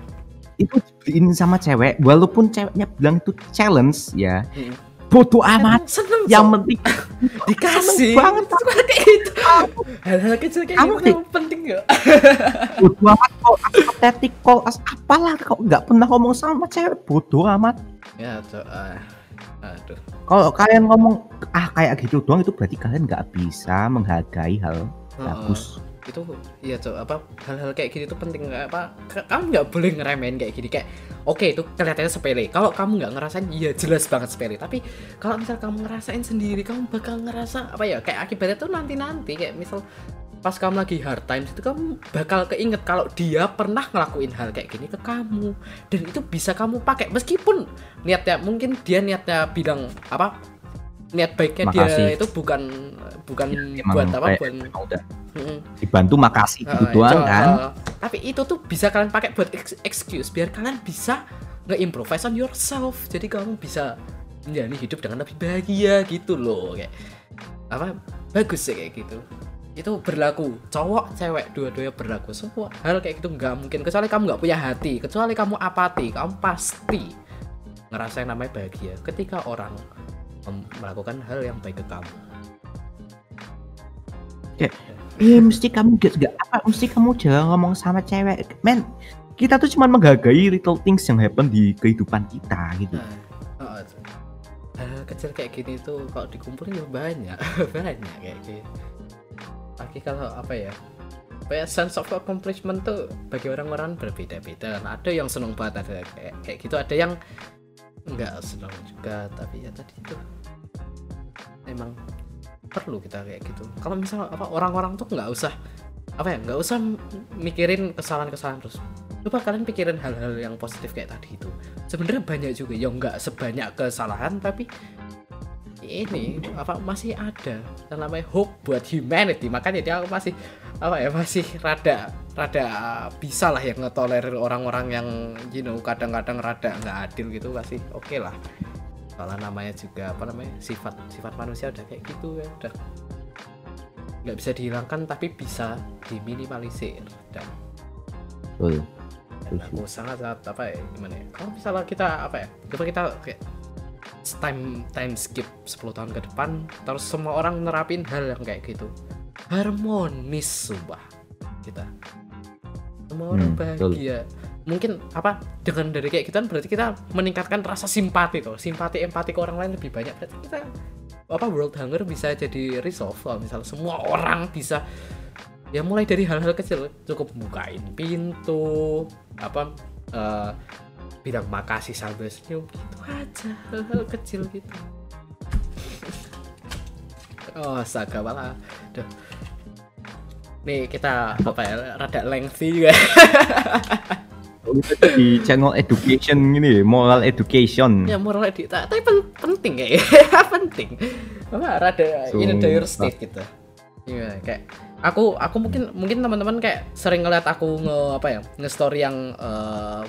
Itu dibeliin sama cewek, walaupun ceweknya bilang itu challenge ya. mm. Bodoh amat. seneng Yang penting dikasih banget. Kayak itu hal-hal kecil kayak Kamu gitu penting ya bodoh amat kok patetik kok as- apalah kok nggak pernah ngomong sama cewek bodoh amat. ya Cok. Ah, aduh Kalau kalian ngomong ah kayak gitu doang itu berarti kalian nggak bisa menghargai hal bagus. Itu iya cok. Apa hal-hal kayak gini tuh penting. Nggak apa kamu nggak boleh ngeremehin kayak gini. Kayak oke itu kelihatannya sepele. Kalau kamu nggak ngerasain iya jelas banget sepele. Tapi kalau misal kamu ngerasain sendiri kamu bakal ngerasa apa ya kayak akibatnya tuh nanti nanti kayak misal pas kamu lagi hard times itu kamu bakal keinget kalau dia pernah ngelakuin hal kayak gini ke kamu. Dan itu bisa kamu pakai. Meskipun niatnya mungkin dia niatnya bilang apa niat baiknya dia Makasih. itu bukan bukan Emang buat apa buat udah dibantu makasih gitu Uh, doang itu, kan. uh, tapi itu tuh bisa kalian pakai buat ex- excuse biar kalian bisa nge-improvise on yourself. Jadi kamu bisa menjalani hidup dengan lebih bahagia gitu loh kayak apa bagus sih kayak gitu. Itu berlaku cowok cewek dua-duanya berlaku semua hal kayak gitu nggak mungkin kecuali kamu nggak punya hati kecuali kamu apati kamu pasti ngerasain namanya bahagia ketika orang melakukan hal yang baik ke kamu. Iya mesti kamu gak, apa mesti kamu jangan ngomong sama cewek men kita tuh cuma menghargai little things yang happen di kehidupan kita gitu Nah, oh, hal kecil kayak gini tuh kalau dikumpulin ya banyak, banyak kayak gitu. Tapi kalau apa ya? Kayak sense of accomplishment tuh bagi orang-orang berbeda-beda. Nah, ada yang seneng banget ada kayak, kayak gitu, ada yang nggak seneng juga. Tapi ya tadi itu emang perlu kita kayak gitu. Kalau misal apa orang-orang tuh nggak usah apa ya nggak usah mikirin kesalahan-kesalahan terus coba kalian pikirin hal-hal yang positif kayak tadi itu sebenarnya banyak juga yang nggak sebanyak kesalahan tapi ini apa masih ada yang namanya hope buat humanity makanya dia masih apa ya masih rada rada bisa lah yang ngetolerir orang-orang yang you know kadang-kadang rada nggak adil gitu masih oke lah. Soalnya namanya juga apa namanya sifat sifat manusia udah kayak gitu ya udah nggak bisa dihilangkan tapi bisa diminimalisir dan betul. Dan aku sangat sangat apa ya gimana ya kalau misalnya kita apa ya coba kita kayak time time skip 10 tahun ke depan terus semua orang nerapin hal yang kayak gitu harmonis sumpah. Kita. Semua orang Hmm, betul. bahagia. Mungkin apa dengan dari kayak gitu kan berarti kita meningkatkan rasa simpati tuh simpati empati ke orang lain lebih banyak. Berarti kita apa world hunger bisa jadi resolve kalau misalnya semua orang bisa ya mulai dari hal-hal kecil. Cukup bukain pintu apa eh, bilang makasih sambil senyum gitu aja. Hal-hal kecil gitu oh astaga malah Duh. nih kita apa ya? Rada lengthy juga. Kita di channel education gini moral education. Ya moral edit tapi pen- penting kayak penting. Apa rada in a dire Sumpah. state gitu. Iya kayak aku aku mungkin mungkin teman-teman kayak sering ngeliat aku nge apa ya? Nge story yang eh,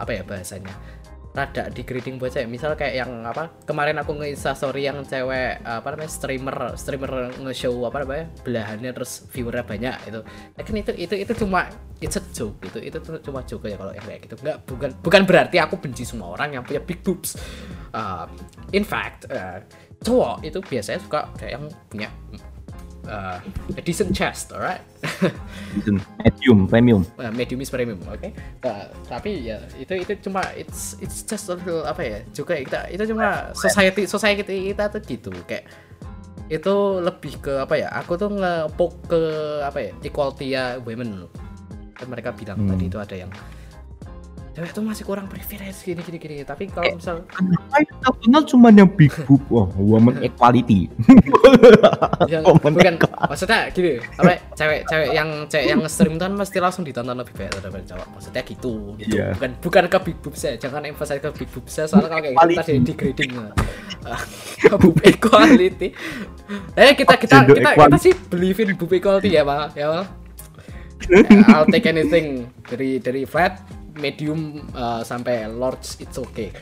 apa ya bahasanya rada di grading buat cewek misal kayak yang apa kemarin aku nge story yang cewek apa namanya streamer streamer nge-show apa namanya belahannya terus viewernya banyak itu Ya kan itu itu itu cuma it's a joke gitu. Itu cuma joke ya kalau yang kayak gitu. Nggak bukan bukan berarti aku benci semua orang yang punya big boobs. Uh, in fact uh, cowok itu biasanya suka kayak yang punya uh, a decent chest alright medium premium Uh, medium is premium, oke. Nah, tapi ya itu itu cuma it's it's just a little apa ya juga kita itu cuma society society kita tuh gitu kayak itu lebih ke apa ya aku tuh ngepok ke apa ya equality ya women kan mereka bilang Hmm. tadi itu ada yang cewek tuh masih kurang privilege gini gini gini. Tapi kalau misal Kenapa yang terkenal cuma yang big boob wah woman equality. Yang Woman bukan. Maksudnya gini apa ya, cewek-cewek yang cewek yang stream kan mesti langsung ditonton lebih banyak daripada cowok. Maksudnya gitu gitu. Iya. bukan bukan ke big boobs ya jangan emphasize ke big boobs ya soalnya kalau kayak gitu tadi degrading Ah, boob equality. Eh kita kita kita, kita equality. sih believe in boob equality ya mal ya mal I'll take anything dari dari flat medium uh, sampai large it's okay.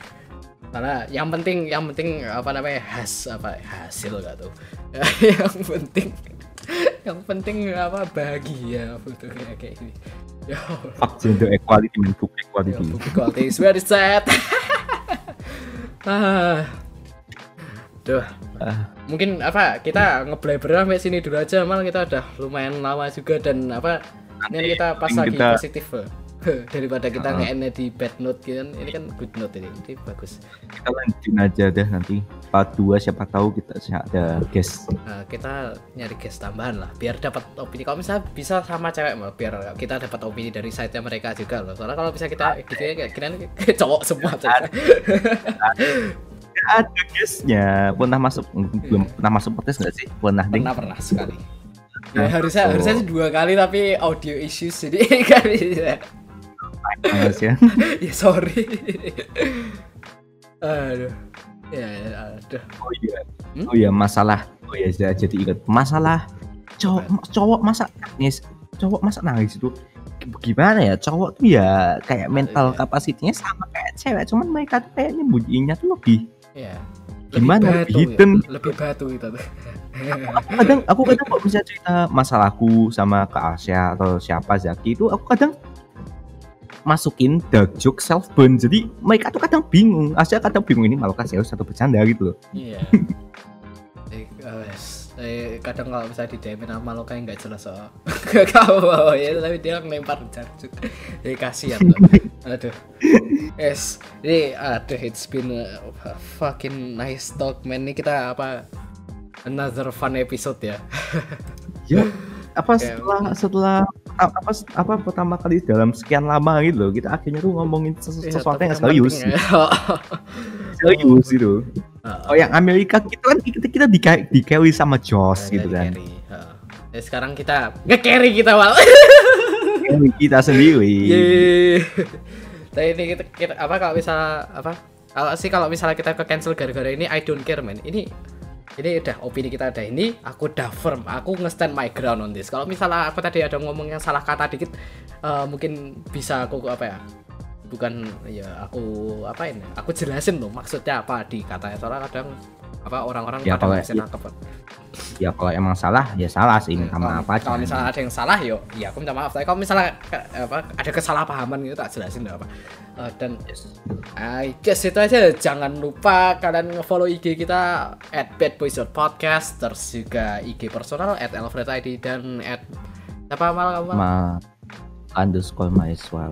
Karena yang penting yang penting apa namanya has apa hasil gak tuh? Yang penting yang penting apa bahagia foto kayak kayak gini. Ya Allah, fuck gender equality man. Boob ya, equality equality is very sad ah. Duh, Ah. mungkin apa kita ngebleber sampai sini dulu aja mal. Kita udah lumayan lama juga dan apa ini kita pas lagi kita- positif. daripada kita Ah. nge di bad note gitu kan. Ini kan good note ini ini bagus. Kita lanjutin aja deh nanti. Part 2 siapa tahu kita ada guest. Nah, kita nyari guest tambahan lah biar dapat opini. Kalau misalnya bisa sama cewek mal biar kita dapat opini dari site nya mereka juga loh. Soalnya kalau bisa kita gitu ya kayak kira cowok semua. Ada guestnya. Pernah masuk? Belum pernah masuk podcast nggak sih? Pernah ding? Pernah pernah sekali. Ya, Nah, harusnya oh. harusnya sih dua kali tapi audio issues jadi kan bisa Mas ya. Ya sorry. Aduh. Ya ya, aduh. Oh iya. Hmm? oh iya masalah. Oh iya saya jadi ingat. Masalah. Cowok cowok masa nangis. Cowok masa nangis itu gimana ya? Cowok tuh ya kayak mental Iya. kapasitinya sama kayak cewek cuman mereka tuh kayaknya bunyinya tuh lebih ya Gimana, lebih batu, hidden? ya. lebih batu itu tuh. Aku kadang aku kadang kok bisa cerita masalahku sama Kak Asya atau siapa Zaki itu aku kadang masukin dark joke self burn. Jadi mereka tuh kadang bingung. Asya kadang bingung ini malu serius atau bercanda gitu loh. Iya. Eh, guys, eh, kadang kalau di DM sama lo kayak nggak jelas soal kamu ya tapi dia ngelempar jarjuk jadi kasihan loh. Aduh. Yes jadi aduh it's been a fucking nice talk man. Ini kita apa another fun episode ya. Ya apa Oke. setelah setelah apa apa pertama kali dalam sekian lama gitu loh kita akhirnya tuh ngomongin sesu- Iya, sesuatu topik yang serius ya. serius gitu oh yang Amerika kita kan kita kita di di carry sama Joss gitu kan Carry. Ya, sekarang kita nge-carry kita wal Carry kita sendiri Yeay. Tapi ini kita, kita- apa kalau misalnya apa? Kalau sih kalau misalnya kita ke cancel gara-gara ini I don't care man. Ini ini udah opini kita ada ini, aku udah firm, aku nge-stand my ground on this. Kalau misalnya aku tadi ada ngomong yang salah kata dikit, eh, mungkin bisa aku apa ya? bukan ya aku apa ini aku jelasin tuh maksudnya apa di katanya soalnya kadang apa orang-orang Ya, kadang kalau- bisa nangkep ya kalau emang salah ya salah sih minta kalau, maaf aja. kalau misalnya ada yang salah yo ya aku minta maaf. Tapi kalau misalnya apa ada kesalahpahaman gitu tak jelasin apa Eh, dan I guess itu aja. Jangan lupa kalian nge-follow IG kita at badboys.podcast terus juga IG personal at alfredid dan at apa malah apa ma underscore mahasiswa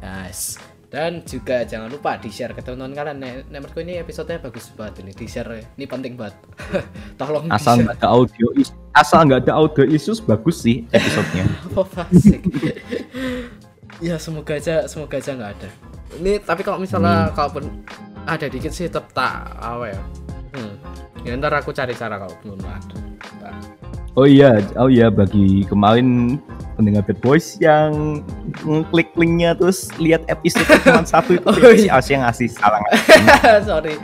Nice. Dan juga jangan lupa di share ke teman-teman kalian. Nek, nek menurutku ini episodenya bagus banget ini di share. Ini penting banget. Tolong asal nggak ada audio is- asal nggak ada audio issues bagus sih episodenya Apa asik. ya semoga aja semoga aja nggak ada. Ini tapi kalau misalnya kalaupun ada dikit sih tetap tak apa ya. Hmm. Ya ntar aku cari cara kalau belum ada. Nah, oh iya oh iya bagi kemarin pendengar Bad Boys yang ngeklik linknya terus lihat episode cuma satu itu Oh, si iya. Asia ngasih salah Sorry.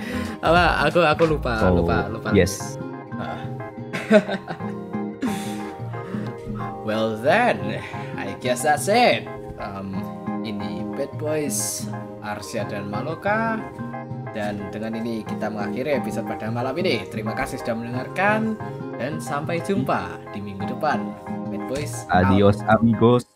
Apa aku aku lupa so lupa lupa. yes well then, I guess that's it. Um, ini Bad Boys, Arsya dan Maloka. Dan dengan ini kita mengakhiri episode pada malam ini. Terima kasih sudah mendengarkan dan sampai jumpa di minggu depan. Bad Boys. out. adios amigos